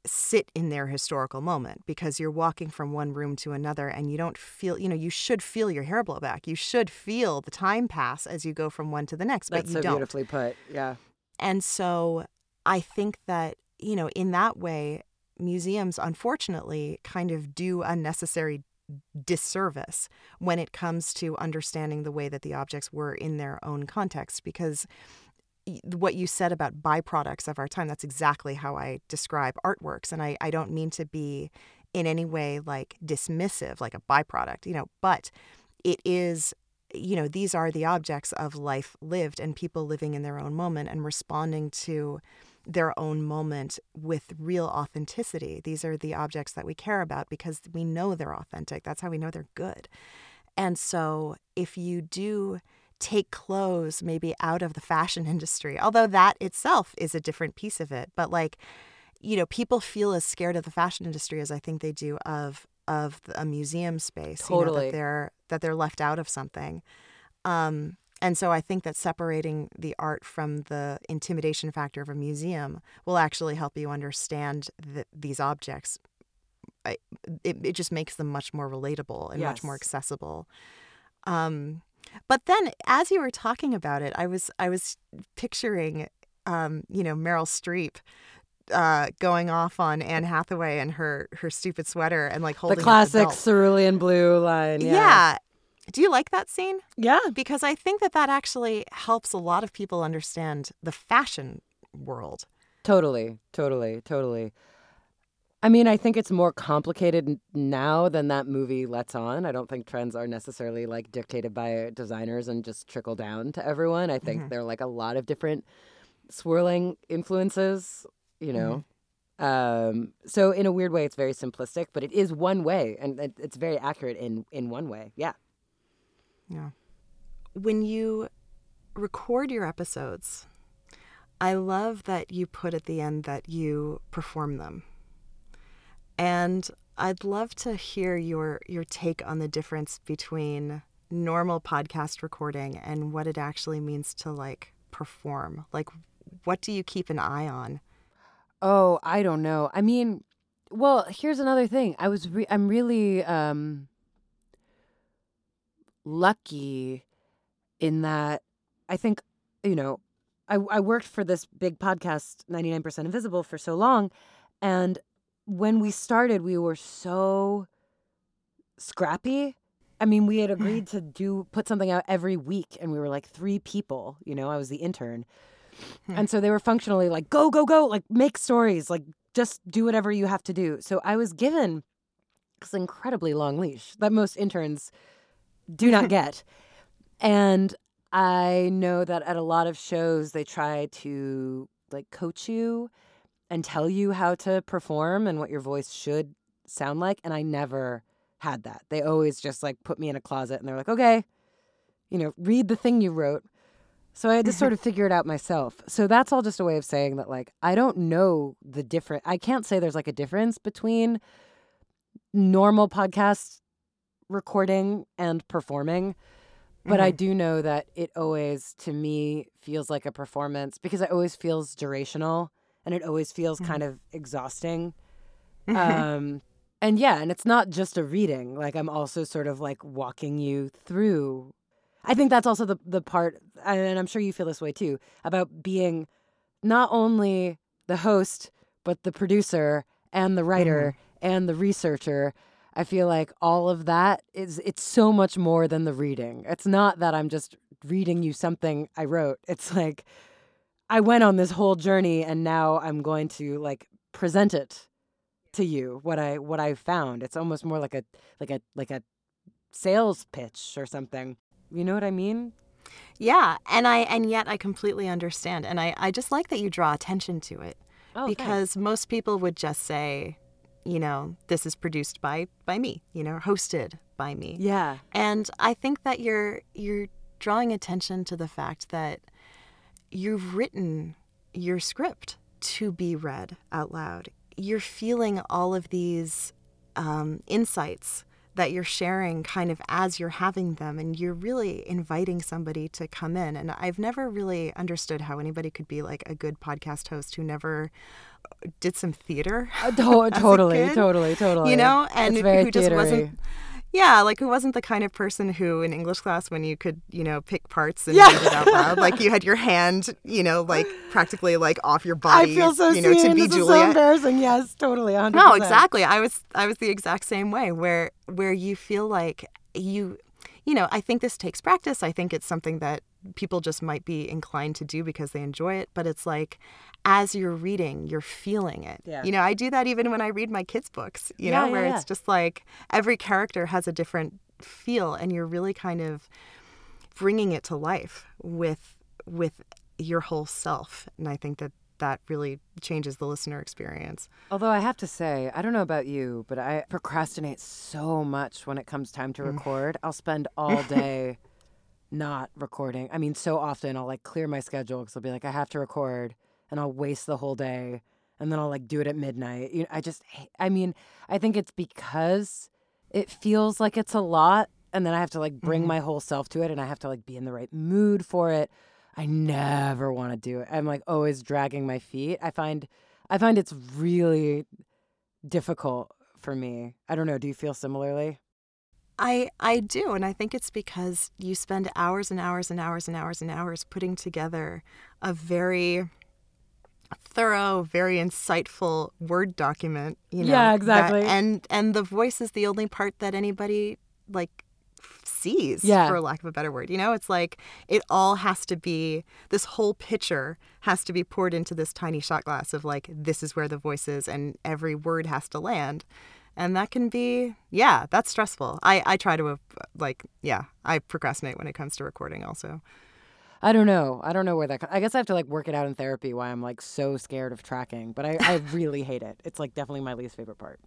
sit in their historical moment because you're walking from one room to another and you don't feel you know you should feel your hair blow back you should feel the time pass as you go from one to the next but That's you so don't beautifully put. Yeah. And so I think that, you know, in that way, museums unfortunately kind of do unnecessary disservice when it comes to understanding the way that the objects were in their own context because what you said about byproducts of our time that's exactly how i describe artworks. And i, I don't mean to be in any way like dismissive like a byproduct you know but it is you know these are the objects of life lived and people living in their own moment and responding to their own moment with real authenticity. These are the objects that we care about because we know they're authentic. That's how we know they're good. And so if you do take clothes maybe out of the fashion <laughs> industry although that itself is a different piece of it but like you know people feel as scared of the fashion industry as i think they do of of a museum space you know, Totally. that they're that they're left out of something. Um and so i think that separating the art from the intimidation factor of a museum will actually help you understand th- these objects. I, it, it just makes them much more relatable and much more accessible. Um but then as you were talking about it i was i was picturing um you know meryl streep uh, going off on Anne Hathaway and her her stupid sweater and like holding The classic belt. cerulean blue line. Yeah. Yeah. Do you like that scene? Yeah. Because I think that that actually helps a lot of people understand the fashion world. Totally. Totally. Totally. I mean, I think it's more complicated now than that movie lets on. I don't think trends are necessarily like dictated by designers and just trickle down to everyone. I think there are like a lot of different swirling influences, you know. Um, so in a weird way, it's very simplistic, but it is one way, and it, it's very accurate in in one way. Yeah. Yeah. When you record your episodes, I love that you put at the end that you perform them. And I'd love to hear your your take on the difference between normal podcast recording and what it actually means to like perform. Like what do you keep an eye on? Oh, I don't know. I mean, Well, here's another thing. I was re- I'm really um lucky in that I think you know I I worked for this big podcast 99% Invisible for so long and when we started we were so scrappy. I mean, we had agreed to do put something out every week and we were like 3 people, you know, I was the intern. Hmm. And so they were functionally like go go go, like make stories, like just do whatever you have to do. So I was given this incredibly long leash that most interns do not <laughs> get. and I know that at a lot of shows they try to like coach you and tell you how to perform and what your voice should sound like and I never had that. They always just like put me in a closet and they're like, "Okay, you know, read the thing you wrote." So I had to sort of <laughs> figure it out myself. So that's all just a way of saying that like I don't know the different I can't say there's like a difference between normal podcast recording and performing. But I do know that it always to me feels like a performance because it always feels durational and it always feels kind of exhausting. <laughs> Um and yeah, and it's not just a reading. Like I'm also sort of like walking you through I think that's also the the part, and I'm sure you feel this way too, about being not only the host but the producer and the writer mm-hmm. and the researcher. I feel like all of that is it's so much more than the reading. It's not that I'm just reading you something I wrote. It's like I went on this whole journey and now I'm going to like present it to you what I what I found. It's almost more like a like a like a sales pitch or something. You know what I mean? Yeah, and I and yet I completely understand, and I I just like that you draw attention to it Oh, thanks. because most people would just say, you know, this is produced by by me, you know, hosted by me. yeah. And I think that you're you're drawing attention to the fact that you've written your script to be read out loud. You're feeling all of these um, insights that you're sharing kind of as you're having them, and you're really inviting somebody to come in. And I've never really understood how anybody could be like a good podcast host who never did some theater. Uh, to- <laughs> totally, totally, totally. You know, and it's very who just wasn't yeah, like who wasn't the kind of person who in English class when you could, you know, pick parts and Yeah. read it out loud, like you had your hand, you know, like <laughs> practically like off your body. I feel so you know, seen. to be this is so embarrassing. Yes, totally. 100%. No, exactly. I was I was the exact same way where where you feel like you you know, I think this takes practice. I think it's something that people just might be inclined to do because they enjoy it, but it's like as you're reading, you're feeling it. Yeah. You know, I do that even when I read my kids' books, you Yeah, know, where yeah. it's just like every character has a different feel and you're really kind of bringing it to life with with your whole self. And I think that that really changes the listener experience. Although I have to say, I don't know about you, but I procrastinate so much when it comes time to mm. record. I'll spend <laughs> all day not recording. I mean, so often I'll like clear my schedule because I'll be like, I have to record, and I'll waste the whole day, and then I'll like do it at midnight. You know, I just, I mean, I think it's because it feels like it's a lot, and then I have to like bring mm-hmm. my whole self to it, and I have to like be in the right mood for it. I never want to do it. I'm like always dragging my feet. I find I find it's really difficult for me. I don't know, do you feel similarly? I I do, and I think it's because you spend hours and hours and hours and hours and hours putting together a very thorough, very insightful word document. You know, Yeah, that- exactly. and and the voice is the only part that anybody like sees, Yeah. for lack of a better word. You know, it's like it all has to be this whole picture has to be poured into this tiny shot glass of like this is where the voice is, and every word has to land and that can be yeah that's stressful i i try to uh, like yeah i procrastinate when it comes to recording also I don't know. I don't know where that I guess I have to like work it out in therapy why I'm like so scared of tracking, but I, I <laughs> really hate it. It's like definitely my least favorite part.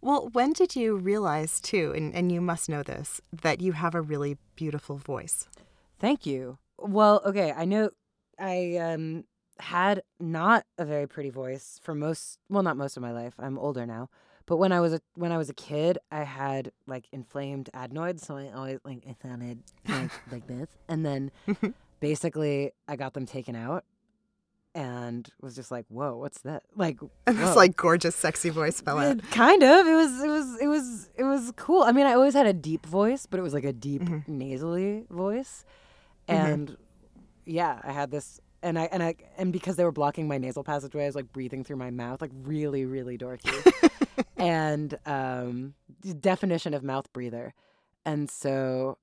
well when did you realize too and, and you must know this that you have a really beautiful voice Thank you. Well, okay, I know I um had not a very pretty voice for most well not most of my life. I'm older now. But when I was a when I was a kid, I had like inflamed adenoids, so I always like it sounded like, <laughs> like this. And then <laughs> basically I got them taken out and was just like, "Whoa, what's that?" Like And this like gorgeous, sexy voice fell out. It- kind of. It was. It was. It was. It was cool. I mean, I always had a deep voice, but it was like a deep mm-hmm. nasally voice, mm-hmm. and yeah, I had this, and I and I and because they were blocking my nasal passageway, I was like breathing through my mouth, like really, really dorky, <laughs> and um, definition of mouth breather, and so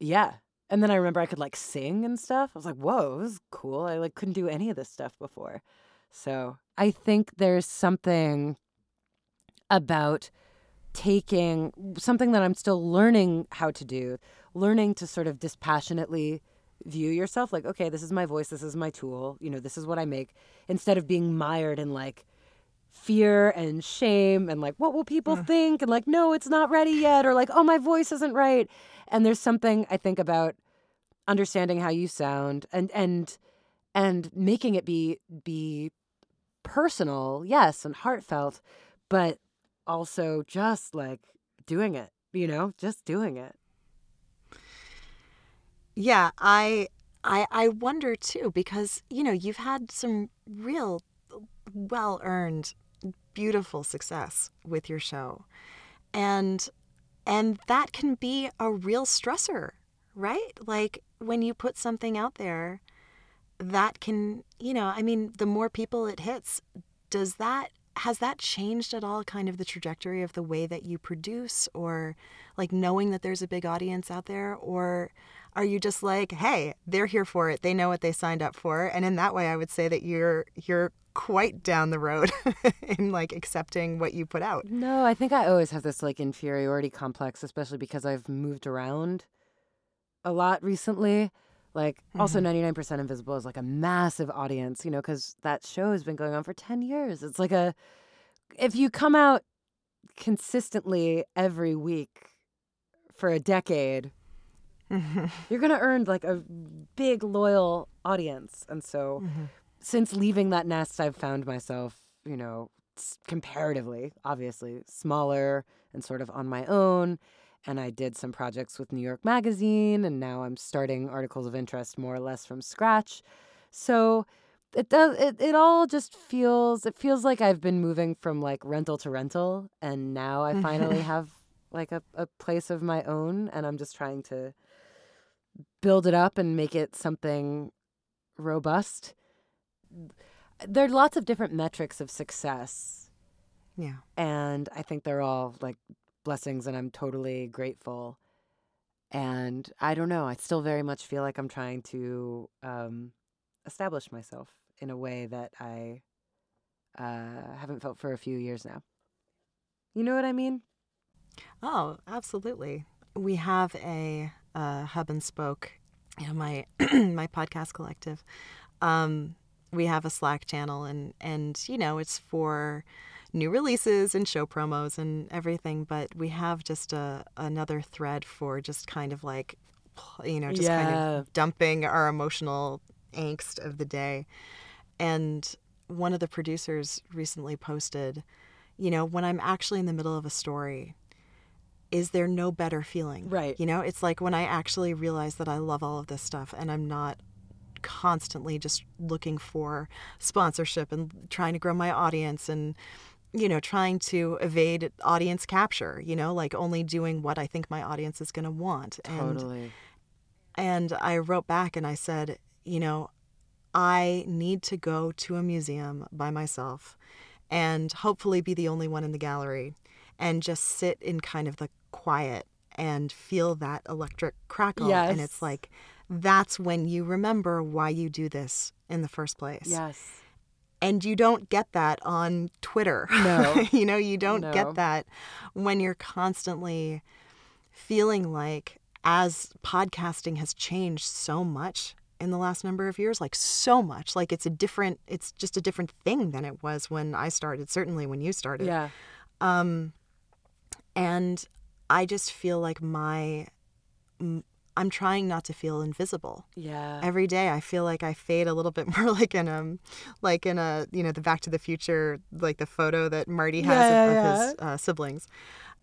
yeah. And then I remember I could like sing and stuff. I was like, "Whoa, this is cool!" I like couldn't do any of this stuff before. So I think there's something about taking something that I'm still learning how to do, learning to sort of dispassionately view yourself like, okay, this is my voice, this is my tool, you know, this is what I make, instead of being mired in like fear and shame and like, what will people mm. think? And like, no, it's not ready yet, or like, oh, my voice isn't right. And there's something I think about understanding how you sound and and and making it be be personal, yes, and heartfelt, but also just like doing it, you know, just doing it. Yeah, I I I wonder too because you know you've had some real well earned beautiful success with your show. And and that can be a real stressor, right? Like when you put something out there that can, you know, I mean, the more people it hits, does that has that changed at all kind of the trajectory of the way that you produce or like knowing that there's a big audience out there? Or are you just like hey they're here for it. They know what they signed up for. And in that way i would say that you're you're quite down the road <laughs> in like accepting what you put out. No, I think I always have this like inferiority complex, especially because I've moved around a lot recently. Like, also mm-hmm. 99% Invisible is like a massive audience, you know, because that show has been going on for 10 years. It's like a, if you come out consistently every week for a decade, <laughs> you're going to earn like a big, loyal audience. And so, mm-hmm. since leaving that nest, I've found myself, you know, comparatively, obviously, smaller and sort of on my own. And I did some projects with New York Magazine, and now I'm starting articles of interest more or less from scratch. So it does, it, it all just feels, it feels like I've been moving from like rental to rental. And now I finally <laughs> have like a, a place of my own, and I'm just trying to build it up and make it something robust there are lots of different metrics of success yeah and i think they're all like blessings and i'm totally grateful and i don't know i still very much feel like i'm trying to um, establish myself in a way that i uh, haven't felt for a few years now you know what i mean Oh, absolutely. We have a uh, hub and spoke, you know, my <clears throat> my podcast collective. Um, we have a Slack channel, and and you know, it's for new releases and show promos and everything. But we have just a another thread for just kind of like, you know, just kind of dumping our emotional angst of the day. And one of the producers recently posted, you know, when I'm actually in the middle of a story, is there no better feeling? Right. You know, it's like when I actually realize that I love all of this stuff and I'm not constantly just looking for sponsorship and trying to grow my audience and you know trying to evade audience capture you know like only doing what i think my audience is going to want and totally and I wrote back and I said, you know, I need to go to a museum by myself and hopefully be the only one in the gallery and just sit in kind of the quiet and feel that electric crackle. Yes. And it's like, that's when you remember why you do this in the first place. yes And you don't get that on Twitter. <laughs> No. you know, you don't No. get that when you're constantly feeling like, as podcasting has changed so much in the last number of years, like so much, like it's a different, it's just a different thing than it was when I started, certainly when you started. yeah Um, and I just feel like my, I'm trying not to feel invisible. Yeah. Every day i feel like i fade a little bit <laughs> more like in um like in a you know the back to the future like the photo that marty has Yeah, of, yeah, of his uh, siblings.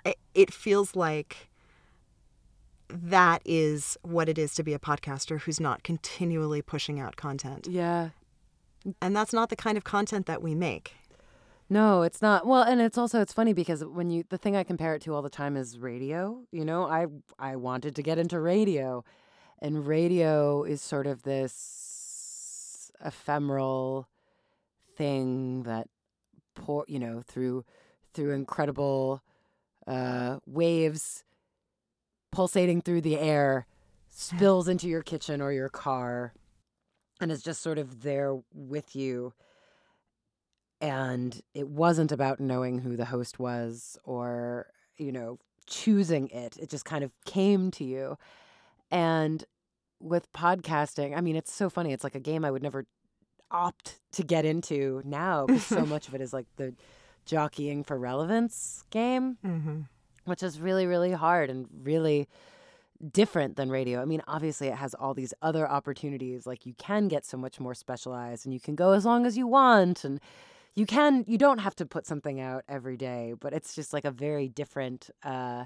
It, it feels like that is what it is to be a podcaster who's not continually pushing out content. Yeah. And that's not the kind of content that we make. No, it's not. Well, and it's also it's funny because when you the thing I compare it to all the time is radio. You know, I I wanted to get into radio, and radio is sort of this ephemeral thing that pour you know through through incredible uh, waves pulsating through the air spills into your kitchen or your car and is just sort of there with you and it wasn't about knowing who the host was or you know choosing it it just kind of came to you and with podcasting i mean it's so funny it's like a game i would never opt to get into now because so <laughs> much of it is like the jockeying for relevance game Mm-hmm. which is really really hard and really different than radio i mean obviously it has all these other opportunities like you can get so much more specialized and you can go as long as you want and you can you don't have to put something out every day but it's just like a very different uh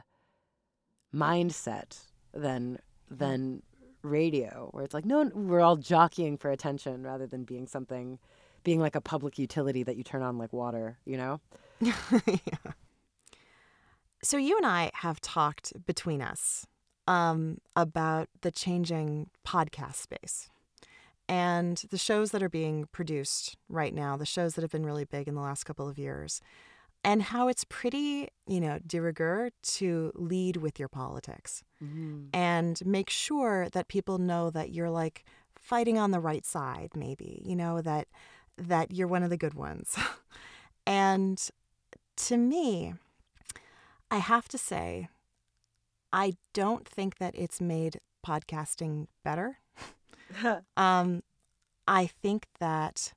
mindset than than radio where it's like no we're all jockeying for attention rather than being something being like a public utility that you turn on like water you know? <laughs> Yeah. So you and I have talked between us um, about the changing podcast space and the shows that are being produced right now, the shows that have been really big in the last couple of years, and how it's pretty, you know, de rigueur to lead with your politics mm-hmm. and make sure that people know that you're like fighting on the right side, maybe, you know, that that you're one of the good ones. <laughs> and to me, I have to say, I don't think that it's made podcasting better. <laughs> um, I think that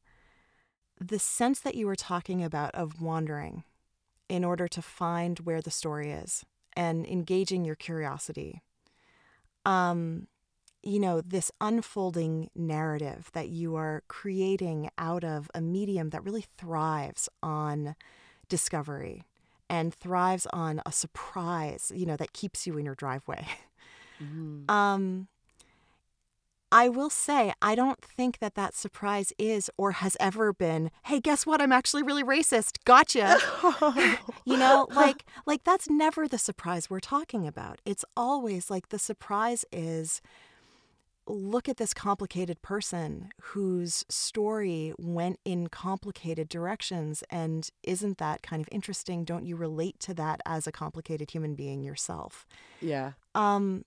the sense that you were talking about of wandering in order to find where the story is and engaging your curiosity, um, you know, this unfolding narrative that you are creating out of a medium that really thrives on discovery and thrives on a surprise, you know, that keeps you in your driveway. <laughs> Um, I will say, I don't think that that surprise is or has ever been, hey, guess what? I'm actually really racist. Gotcha. <laughs> you know, like like that's never the surprise we're talking about. It's always like the surprise is look at this complicated person whose story went in complicated directions and isn't that kind of interesting? Don't you relate to that as a complicated human being yourself? yeah Um,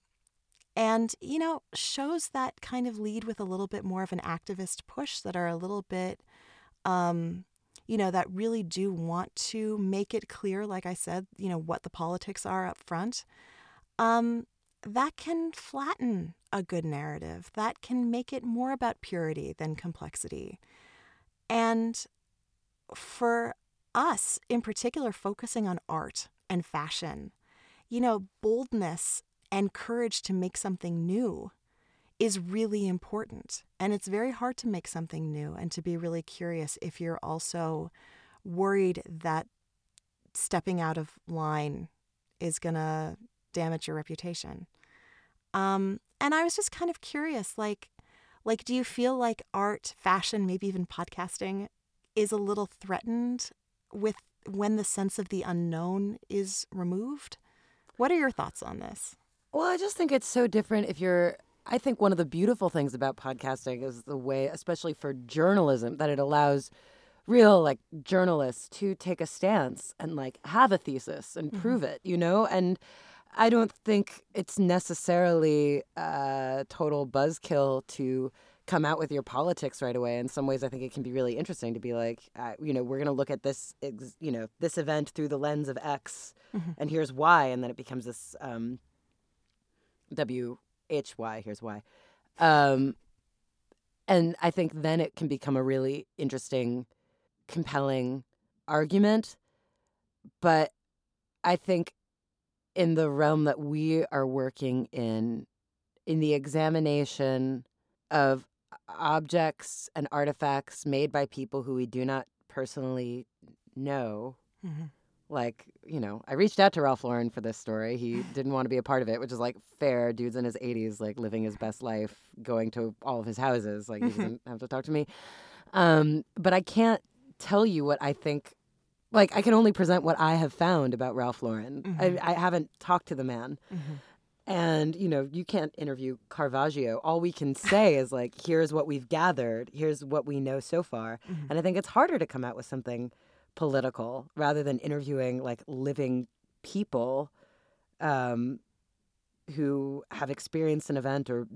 and, you know, shows that kind of lead with a little bit more of an activist push that are a little bit, um, you know, that really do want to make it clear, like I said, you know, what the politics are up front. Um, that can flatten a good narrative. That can make it more about purity than complexity. And for us in particular, focusing on art and fashion, you know, boldness and courage to make something new is really important. And it's very hard to make something new and to be really curious if you're also worried that stepping out of line is going to damage your reputation. Um, and I was just kind of curious like like do you feel like art, fashion, maybe even podcasting is a little threatened with when the sense of the unknown is removed? What are your thoughts on this? Well, I just think it's so different if you're. I think one of the beautiful things about podcasting is the way, especially for journalism, that it allows real like journalists to take a stance and like have a thesis and prove it, you know? And I don't think it's necessarily a total buzzkill to come out with your politics right away. In some ways, I think it can be really interesting to be like, uh, you know, we're going to look at this, ex- you know, this event through the lens of X, and here's why, and then it becomes this um, W H Y. Here's why. Um, and I think then it can become a really interesting, compelling argument. But I think in the realm that we are working in, in the examination of objects and artifacts made by people who we do not personally know, Mhm. Like you know i reached out to ralph lauren for this story he didn't want to be a part of it which is like fair dude's in his 80s like living his best life going to all of his houses like he <laughs> doesn't have to talk to me Um, but I can't tell you what I think. Like I can only present what I have found about Ralph Lauren. Mhm. I, I haven't talked to the man, and you know you can't interview Caravaggio. All we can say is like, here's what we've gathered. Here's what we know so far. Mhm. And I think it's harder to come out with something political rather than interviewing like living people um, who have experienced an event or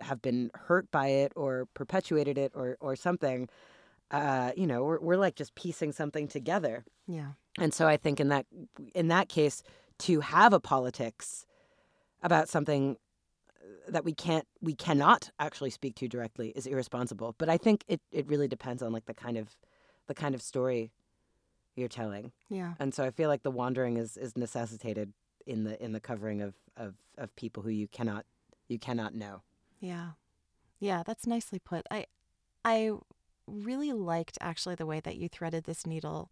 have been hurt by it or perpetuated it or or something. Uh, you know, we're, we're like just piecing something together. Yeah. And so I think in that in that case, to have a politics about something that we can't we cannot actually speak to directly is irresponsible. But I think it, it really depends on like the kind of the kind of story you're telling. Yeah. And so I feel like the wandering is is necessitated in the in the covering of of, of people who you cannot you cannot know. Yeah. Yeah, that's nicely put. I I really liked actually the way that you threaded this needle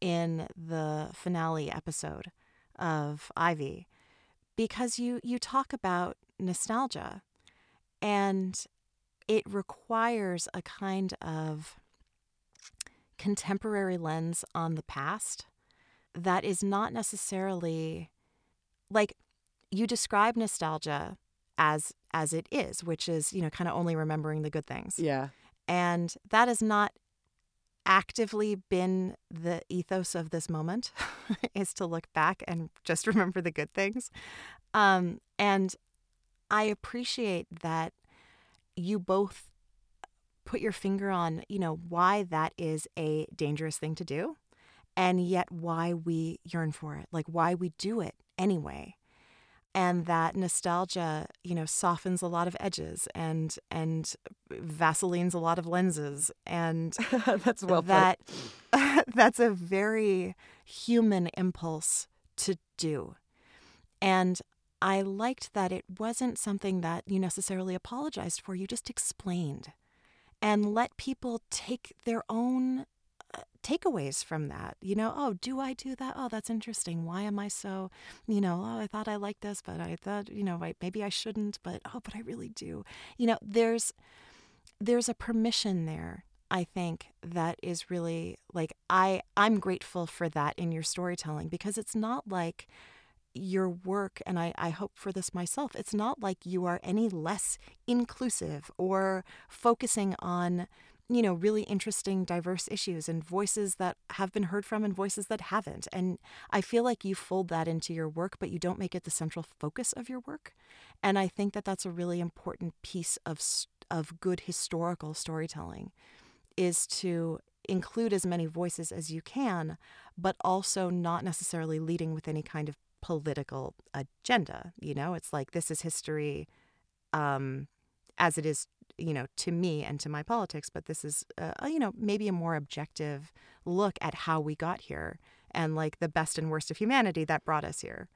in the finale episode of Ivy because you you talk about nostalgia and it requires a kind of contemporary lens on the past that is not necessarily like you describe nostalgia as as it is, which is, you know, kind of only remembering the good things. Yeah. And that has not actively been the ethos of this moment <laughs> is to look back and just <laughs> remember the good things. Um, and I appreciate that you both put your finger on, you know, why that is a dangerous thing to do and yet why we yearn for it, like why we do it anyway. And that nostalgia you know softens a lot of edges and and vaselines a lot of lenses and <laughs> That's well that <laughs> that's a very human impulse to do. And i liked that it wasn't something that you necessarily apologized for you just explained and let people take their own uh, takeaways from that you know oh do i do that? Oh that's interesting. Why am i so you know oh i thought i liked this but i thought you know I, maybe i shouldn't but oh but i really do. You know there's there's a permission there i think that is really like i i'm grateful for that in your storytelling because it's not like your work and I, I hope for this myself it's not like you are any less inclusive or focusing on you know, really interesting, diverse issues and voices that have been heard from and voices that haven't. And I feel like you fold that into your work, but you don't make it the central focus of your work. And I think that that's a really important piece of of good historical storytelling is to include as many voices as you can, but also not necessarily leading with any kind of political agenda. You know, it's like this is history um, as it is you know, to me and to my politics, but this is, uh, you know, maybe a more objective look at how we got here and like the best and worst of humanity that brought us here.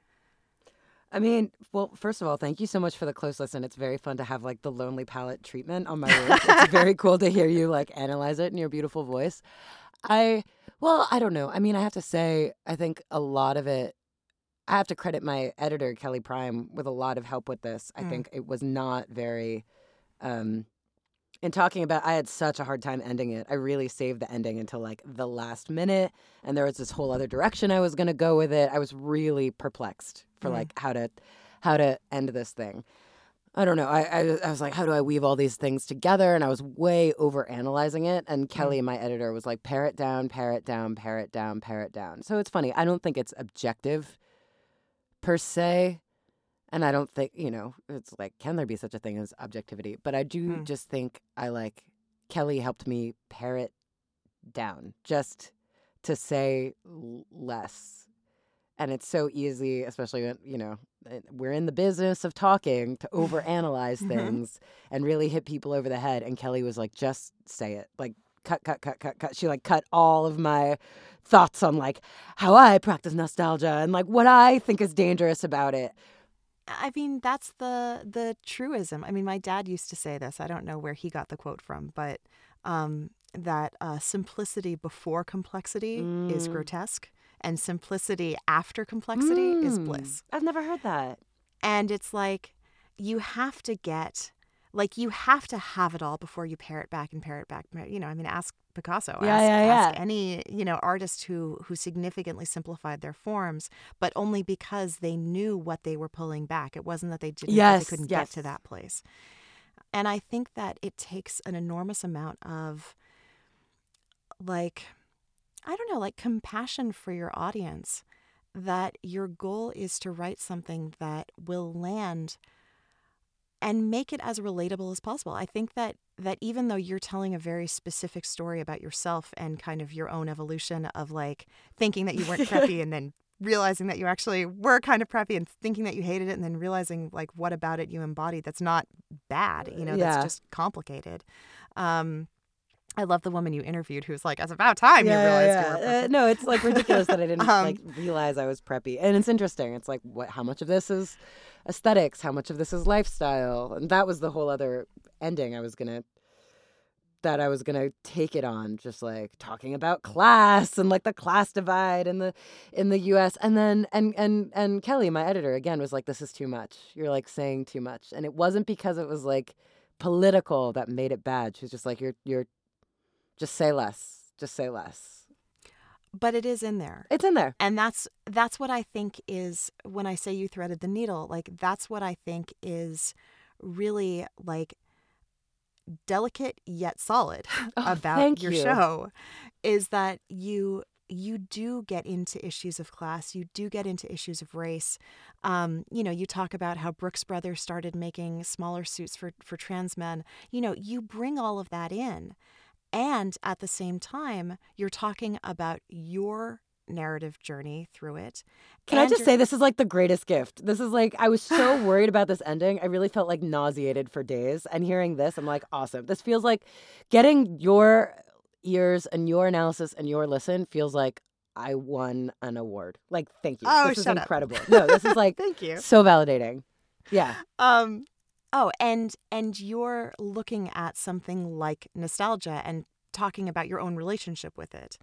I mean, well, first of all, thank you so much for the close listen. It's very fun to have like the lonely palette treatment on my work. it's <laughs> very cool to hear you like analyze it in your beautiful voice. I, well, I don't know. I mean, I have to say, I think a lot of it, I have to credit my editor, Kelly Prime, with a lot of help with this. I Mm. think it was not very, um, in talking about i had such a hard time ending it. I really saved the ending until like the last minute and there was this whole other direction i was going to go with it. I was really perplexed for Mm. like how to how to end this thing. I don't know. I, I i was like how do i weave all these things together? And i was way over analyzing it and kelly my editor was like pare it down pare it down pare it down pare it down. So it's funny. I don't think it's objective per se and I don't think, you know, it's like, can there be such a thing as objectivity? But I do Mm. just think I like Kelly helped me pare it down just to say less. And it's so easy, especially when, you know, eh, we're in the business of talking to <laughs> overanalyze Mhm. things and really hit people over the head. And Kelly was like, just say it. Like, cut, cut, cut, cut, cut. She like cut all of my thoughts on like how I practice nostalgia and like what I think is dangerous about it. I mean, that's the the truism. I mean, my dad used to say this. I don't know where he got the quote from, but um, that uh, simplicity before complexity is Mm. grotesque, and simplicity after complexity is Mm. bliss. I've never heard that. And it's like you have to get like you have to have it all before you pare it back and pare it back. You know, I mean, ask Picasso. Yeah, ask, yeah, ask any you know artist who who significantly simplified their forms, but only because they knew what they were pulling back. It wasn't that they didn't. Yes, they couldn't yes. get to that place. And I think that it takes an enormous amount of like I don't know, like compassion for your audience that your goal is to write something that will land and make it as relatable as possible. I think that that even though you're telling a very specific story about yourself and kind of your own evolution of like thinking that you weren't <laughs> preppy and then realizing that you actually were kind of preppy and thinking that you hated it and then realizing like what about it you embodied that's not bad, you know, Yeah. that's just complicated. Um I love the woman you interviewed who's like, it's about time you realized you were Uh, no, it's like ridiculous that I <laughs> didn't Um, like realize I was preppy, and it's interesting. It's like what? How much of this is aesthetics? How much of this is lifestyle? And that was the whole other ending. I was gonna that I was gonna take it on, just like talking about class and like the class divide in the in the U.S. And then and and and Kelly, my editor, again was like, "This is too much. You're like saying too much." And it wasn't because it was like political that made it bad. She was just like, "You're you're just say less. Just say less." But it is in there. It's in there. and that's that's what i think is when i say you threaded the needle like that's what i think is really like delicate yet solid <laughs> Oh, about your you. show is that you you do get into issues of class you do get into issues of race um, you know you talk about how brooks brothers started making smaller suits for for trans men you know you bring all of that in and at the same time you're talking about your narrative journey through it Can I just say this is like the greatest gift? This is like I was so <laughs> worried about this ending. I really felt like nauseated for days. And hearing this, I'm like, awesome. This feels like getting your ears and your analysis and your listen feels like I won an award. Like, thank you. Oh, this is incredible. No, this is <laughs> like thank you so validating. Yeah. um oh and and you're looking at something like nostalgia and talking about your own relationship with it.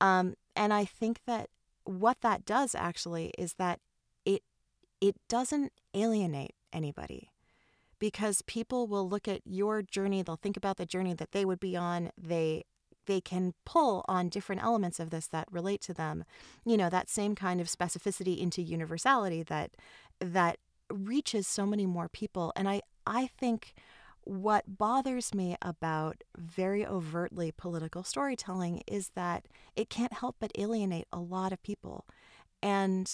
Um and i think that what that does actually is that it it doesn't alienate anybody because people will look at your journey they'll think about the journey that they would be on they they can pull on different elements of this that relate to them. You know that same kind of specificity into universality that that reaches so many more people and i i think what bothers me about very overtly political storytelling is that it can't help but alienate a lot of people. And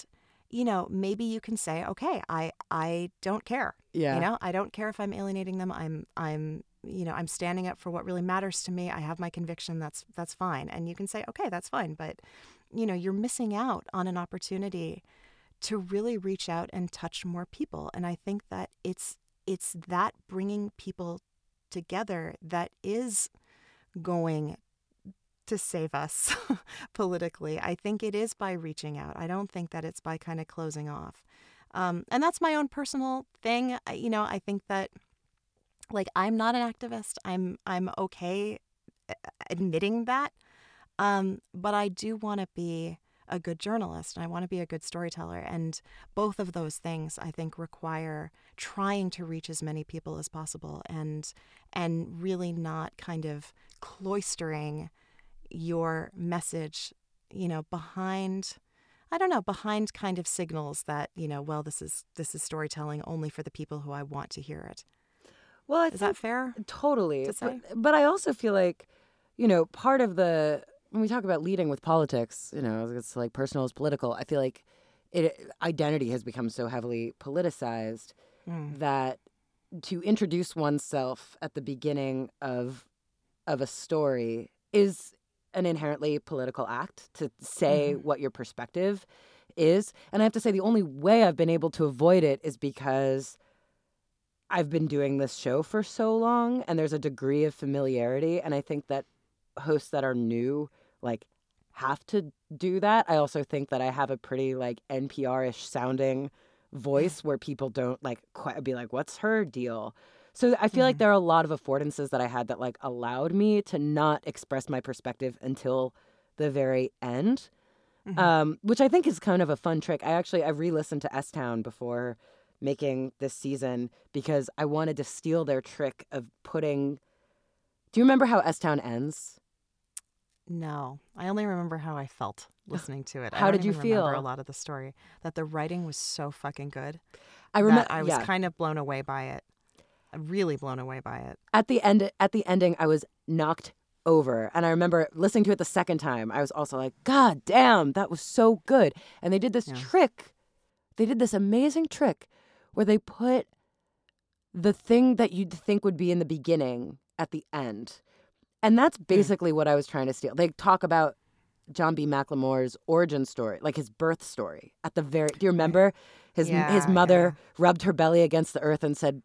you know maybe you can say okay i i don't care Yeah. you know? I don't care if i'm alienating them. I'm i'm you know i'm standing up for what really matters to me. I have my conviction. That's that's fine. And you can say okay that's fine. But you know you're missing out on an opportunity to really reach out and touch more people and i think that it's it's that bringing people together that is going to save us <laughs> politically. I think it is by reaching out. I don't think that it's by kind of closing off. Um, and that's my own personal thing. I, you know i think that like i'm not an activist. I'm i'm okay uh, admitting that. Um, but i do want to be a good journalist and I want to be a good storyteller. And both of those things I think require trying to reach as many people as possible and and really not kind of cloistering your message, you know, behind I don't know, behind kind of signals that, you know, well this is this is storytelling only for the people who I want to hear it. Well, I Is that fair? Totally. to But, but I also feel like, you know, part of the when we talk about leading with politics, you know, it's like personal is political. I feel like it identity has become so heavily politicized Mm. that to introduce oneself at the beginning of of a story is an inherently political act to say what your perspective is. And I have to say the only way I've been able to avoid it is because I've been doing this show for so long and there's a degree of familiarity and I think that hosts that are new like have to do that. I also think that I have a pretty like NPR-ish sounding voice where people don't like quite be like what's her deal. So I feel like there are a lot of affordances that I had that like allowed me to not express my perspective until the very end. Mhm. Um, which I think is kind of a fun trick. I actually I re-listened to S Town before making this season because I wanted to steal their trick of putting. Do you remember how S Town ends? No, I only remember how I felt listening to it. How did you even remember feel? A lot of the story that the writing was so fucking good. I remember. I was yeah. kind of blown away by it. Really blown away by it. at the end at the ending I was knocked over and I remember listening to it the second time I was also like god damn that was so good and they did this Yeah. trick they did this amazing trick where they put the thing that you'd think would be in the beginning at the end and that's hmm. basically what I was trying to steal they talk about John B. McLemore's origin story, like his birth story. At the very, do you remember his his Yeah, mother rubbed her belly against the earth and said,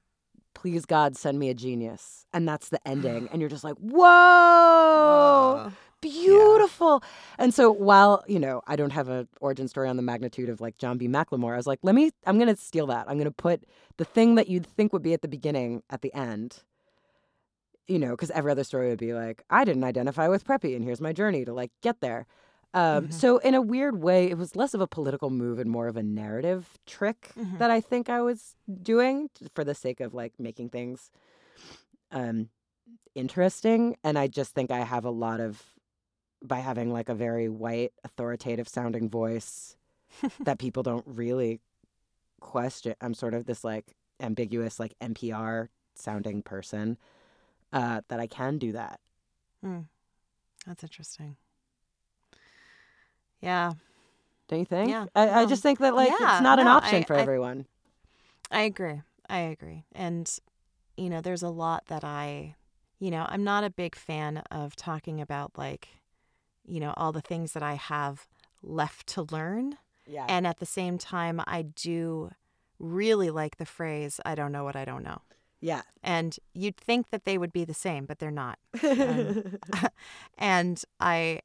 "Please God, send me a genius," and that's the ending. <gasps> And you're just like, "Whoa, beautiful!" And so while you know I don't have an origin story on the magnitude of like John B. McLemore, I was like, "Let me, I'm gonna steal that. I'm gonna put the thing that you'd think would be at the beginning at the end." You know, because every other story would be like, I didn't identify with Preppy, and here's my journey to like get there. Um, Mhm. So in a weird way, it was less of a political move and more of a narrative trick Mhm. that I think I was doing for the sake of like making things um, interesting. And I just think I have a lot of by having like a very white, authoritative sounding voice <laughs> that people don't really question. I'm sort of this like ambiguous, like NPR sounding person uh, that I can do that. Hmm. That's interesting. Yeah, Don't you think? Yeah, I, I just think that like Yeah, it's not an option I- for I- everyone. I agree. I agree. And, you know, there's a lot that I, you know, I'm not a big fan of talking about like, you know, all the things that I have left to learn. Yeah. And at the same time, I do really like the phrase, I don't know what I don't know. Yeah. And you'd think that they would be the same, but they're not. Um, <laughs> <laughs> and I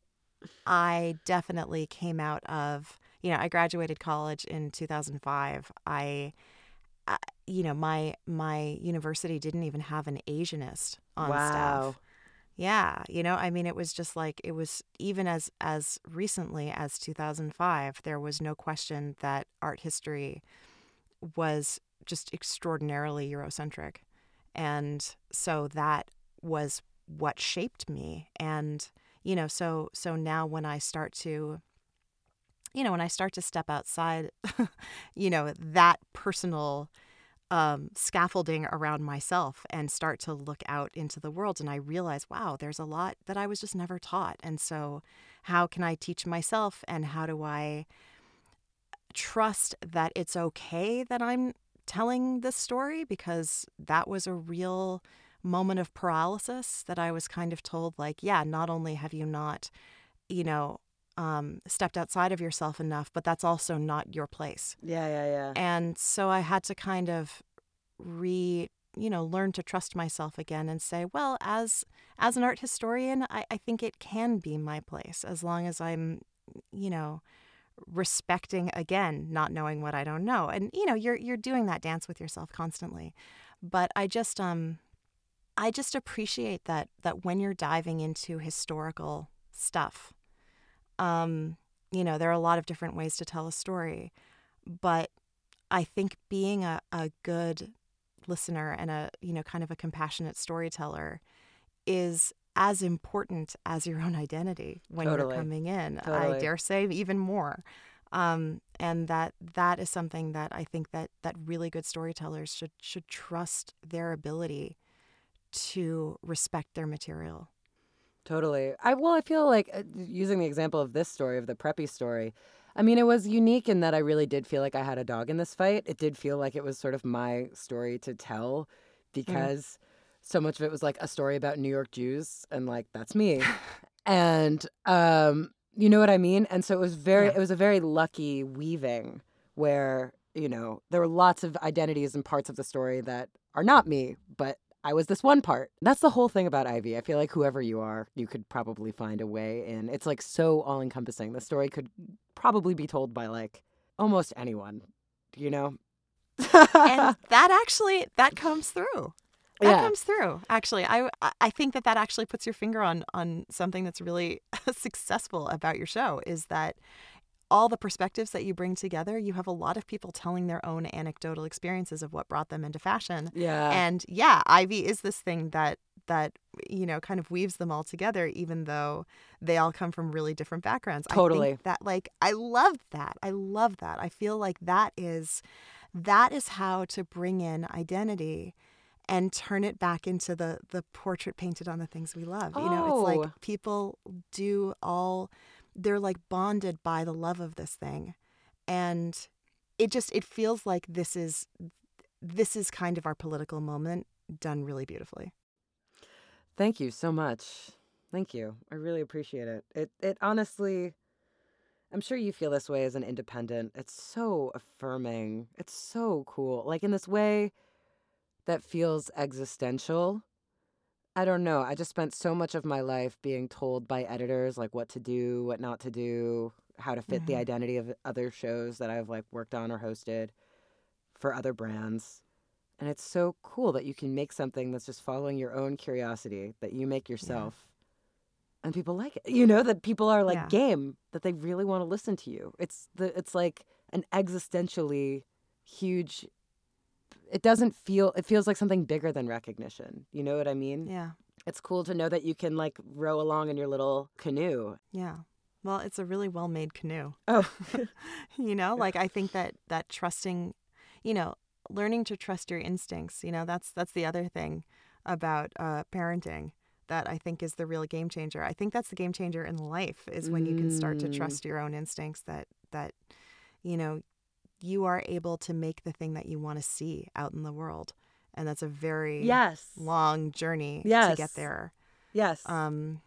I definitely came out of, you know, I graduated college in 2005. I I- you know, my my university didn't even have an Asianist on wow. staff. Yeah, you know, I mean it was just like it was even as as recently as 2005, there was no question that art history was just extraordinarily Eurocentric. And so that was what shaped me. And, you know, so so now when I start to you know, when I start to step outside, <laughs> you know, that personal um, scaffolding around myself and start to look out into the world. And I realize, wow, there's a lot that I was just never taught. And so, how can I teach myself? And how do I trust that it's okay that I'm telling this story? Because that was a real moment of paralysis that I was kind of told, like, yeah, not only have you not, you know, um, stepped outside of yourself enough, but that's also not your place. Yeah, yeah, yeah. And so I had to kind of re, you know, learn to trust myself again and say, well, as as an art historian, I, I think it can be my place as long as I'm, you know, respecting again, not knowing what I don't know. And you know, you're you're doing that dance with yourself constantly. But I just um I just appreciate that that when you're diving into historical stuff, um, you know, there are a lot of different ways to tell a story. But I think being a, a good listener and a, you know, kind of a compassionate storyteller is as important as your own identity when Totally. you're coming in. I dare say even more. Um, and that that is something that I think that that really good storytellers should should trust their ability to respect their material. Totally. I well, I feel like uh, using the example of this story of the preppy story. I mean, it was unique in that I really did feel like I had a dog in this fight. It did feel like it was sort of my story to tell because so much of it was like a story about New York Jews and like that's me. <laughs> and um you know what I mean? And so it was very Yeah. it was a very lucky weaving where, you know, there were lots of identities and parts of the story that are not me, but I was this one part. That's the whole thing about Ivy. I feel like whoever you are, you could probably find a way in. It's like so all encompassing. The story could probably be told by like almost anyone, you know? and <laughs> that actually that comes through that Yeah. comes through actually I, I think that that actually puts your finger on on something that's really <laughs> successful about your show is that all the perspectives that you bring together, you have a lot of people telling their own anecdotal experiences of what brought them into fashion. Yeah. And yeah, Ivy is this thing that that you know kind of weaves them all together, even though they all come from really different backgrounds. I Totally. think that like I love that. I love that. I feel like that is that is how to bring in identity and turn it back into the the portrait painted on the things we love. You know, it's Oh. like people do all they're like bonded by the love of this thing. And it just it feels like this is this is kind of our political moment done really beautifully. Thank you so much. Thank you. I really appreciate it. It it honestly I'm sure you feel this way as an independent. It's so affirming. It's so cool. Like in this way that feels existential. I don't know. I just spent so much of my life being told by editors like what to do, what not to do, how to fit the Mhm. identity of other shows that I've like worked on or hosted for other brands. And it's so cool that you can make something that's just following your own curiosity that you make yourself. And people like it. You know that people are like Yeah. game that they really want to listen to you. It's the it's like an existentially huge it doesn't feel it feels like something bigger than recognition. You know what I mean? Yeah. It's cool to know that you can like row along in your little canoe. Yeah. Well, it's a really well-made canoe. Oh. <laughs> you know, like I think that that trusting, you know, learning to trust your instincts, you know, that's that's the other thing about uh, parenting that I think is the real game changer. I think that's the game changer in life is when you can start to Mm. trust your own instincts that that you know you are able to make the thing that you want to see out in the world. And that's a very yes. long journey to get there. Yes. Um,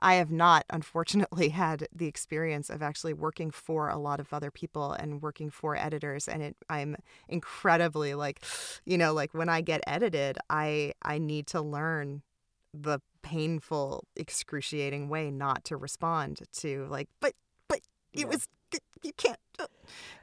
I have not, <laughs> unfortunately, <laughs> had the experience of actually working for a lot of other people and working for editors, and it, I'm incredibly like, <sighs> you know, like when I get edited, I I need to learn the painful, excruciating way not to respond to like, but but it Yeah. was you can't, uh,"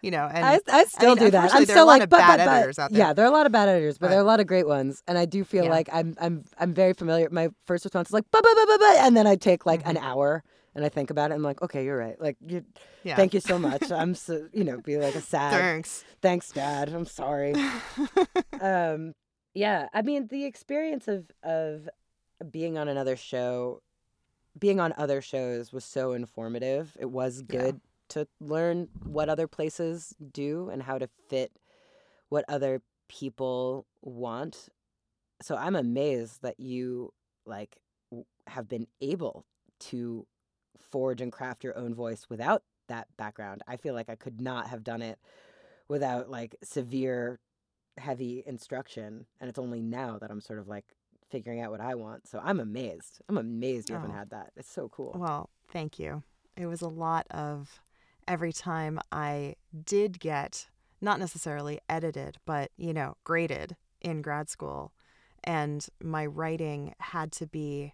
you know, and I, I still mean, do that. I'm still like but, bad but, but. editors out there. Yeah, there are a lot of bad editors, but, But- there are a lot of great ones. And I do feel Yeah. like I'm I'm I'm very familiar. My first response is like but, but, but, but, but, and then I take like Mm-hmm. an hour and I think about it. and I'm like, okay, you're right. Like, you, yeah. thank you so <laughs> much. I'm so you know, be like a sad. Thanks. Thanks, Dad. I'm sorry. <laughs> um, yeah, I mean the experience of of being on another show, being on other shows was so informative. It was good to learn what other places do and how to fit what other people want. So I'm amazed that you like have been able to forge and craft your own voice without that background. I feel like I could not have done it without like severe heavy instruction and it's only now that I'm sort of like figuring out what I want. So I'm amazed. I'm amazed you haven't Oh. had that. It's so cool. Well, thank you. It was a lot of every time I did get, not necessarily edited, but, you know, graded in grad school. And my writing had to be,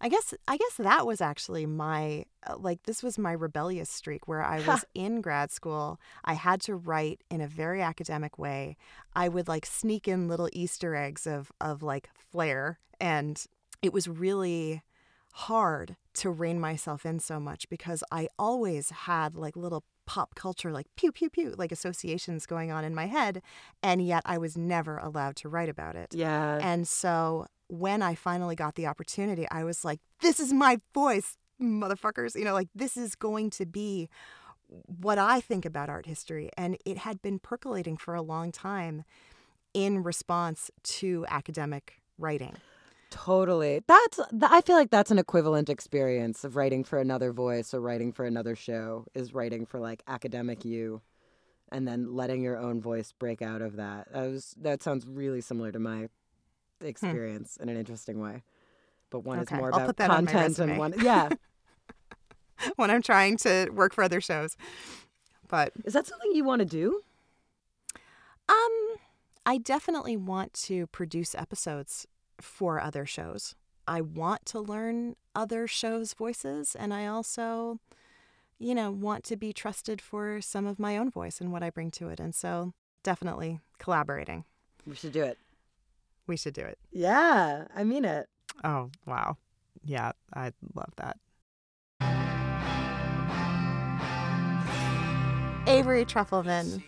I guess, I guess that was actually my, uh, like, this was my rebellious streak where I was <laughs> in grad school. I had to write in a very academic way. I would like sneak in little Easter eggs of, of like flair. And it was really, hard to rein myself in so much because I always had like little pop culture, like pew, pew, pew, like associations going on in my head. And yet I was never allowed to write about it. Yeah. And so when I finally got the opportunity, I was like, this is my voice, motherfuckers. You know, like this is going to be what I think about art history. And it had been percolating for a long time in response to academic writing. Totally. That's th- I feel like that's an equivalent experience of writing for another voice or writing for another show is writing for like academic you and then letting your own voice break out of that. That was that sounds really similar to my experience in an interesting way. But one is Hmm. More I'll about that on content and one Yeah. <laughs> when I'm trying to work for other shows. But is that something you want to do? um I definitely want to produce episodes for other shows. I want to learn other shows' voices and I also you know want to be trusted for some of my own voice and what I bring to it. And so definitely collaborating. We should do it. We should do it. Yeah, I mean it. Oh, wow. Yeah, I love that. Avery Trufelman,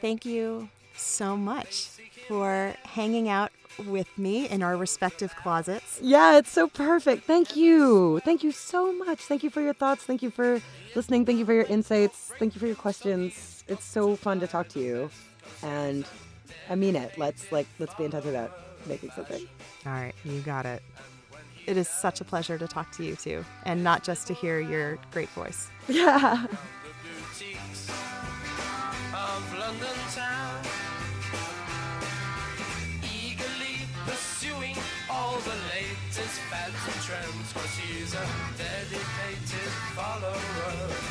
thank you so much for hanging out with me in our respective closets. Yeah, it's so perfect. Thank you. Thank you so much. Thank you for your thoughts. Thank you for listening. Thank you for your insights. Thank you for your questions. It's so fun to talk to you. And I mean it. Let's like let's be in touch about making something. All right, you got it. It is such a pleasure to talk to you too, and not just to hear your great voice. <laughs> Yeah. Cause he's a dedicated follower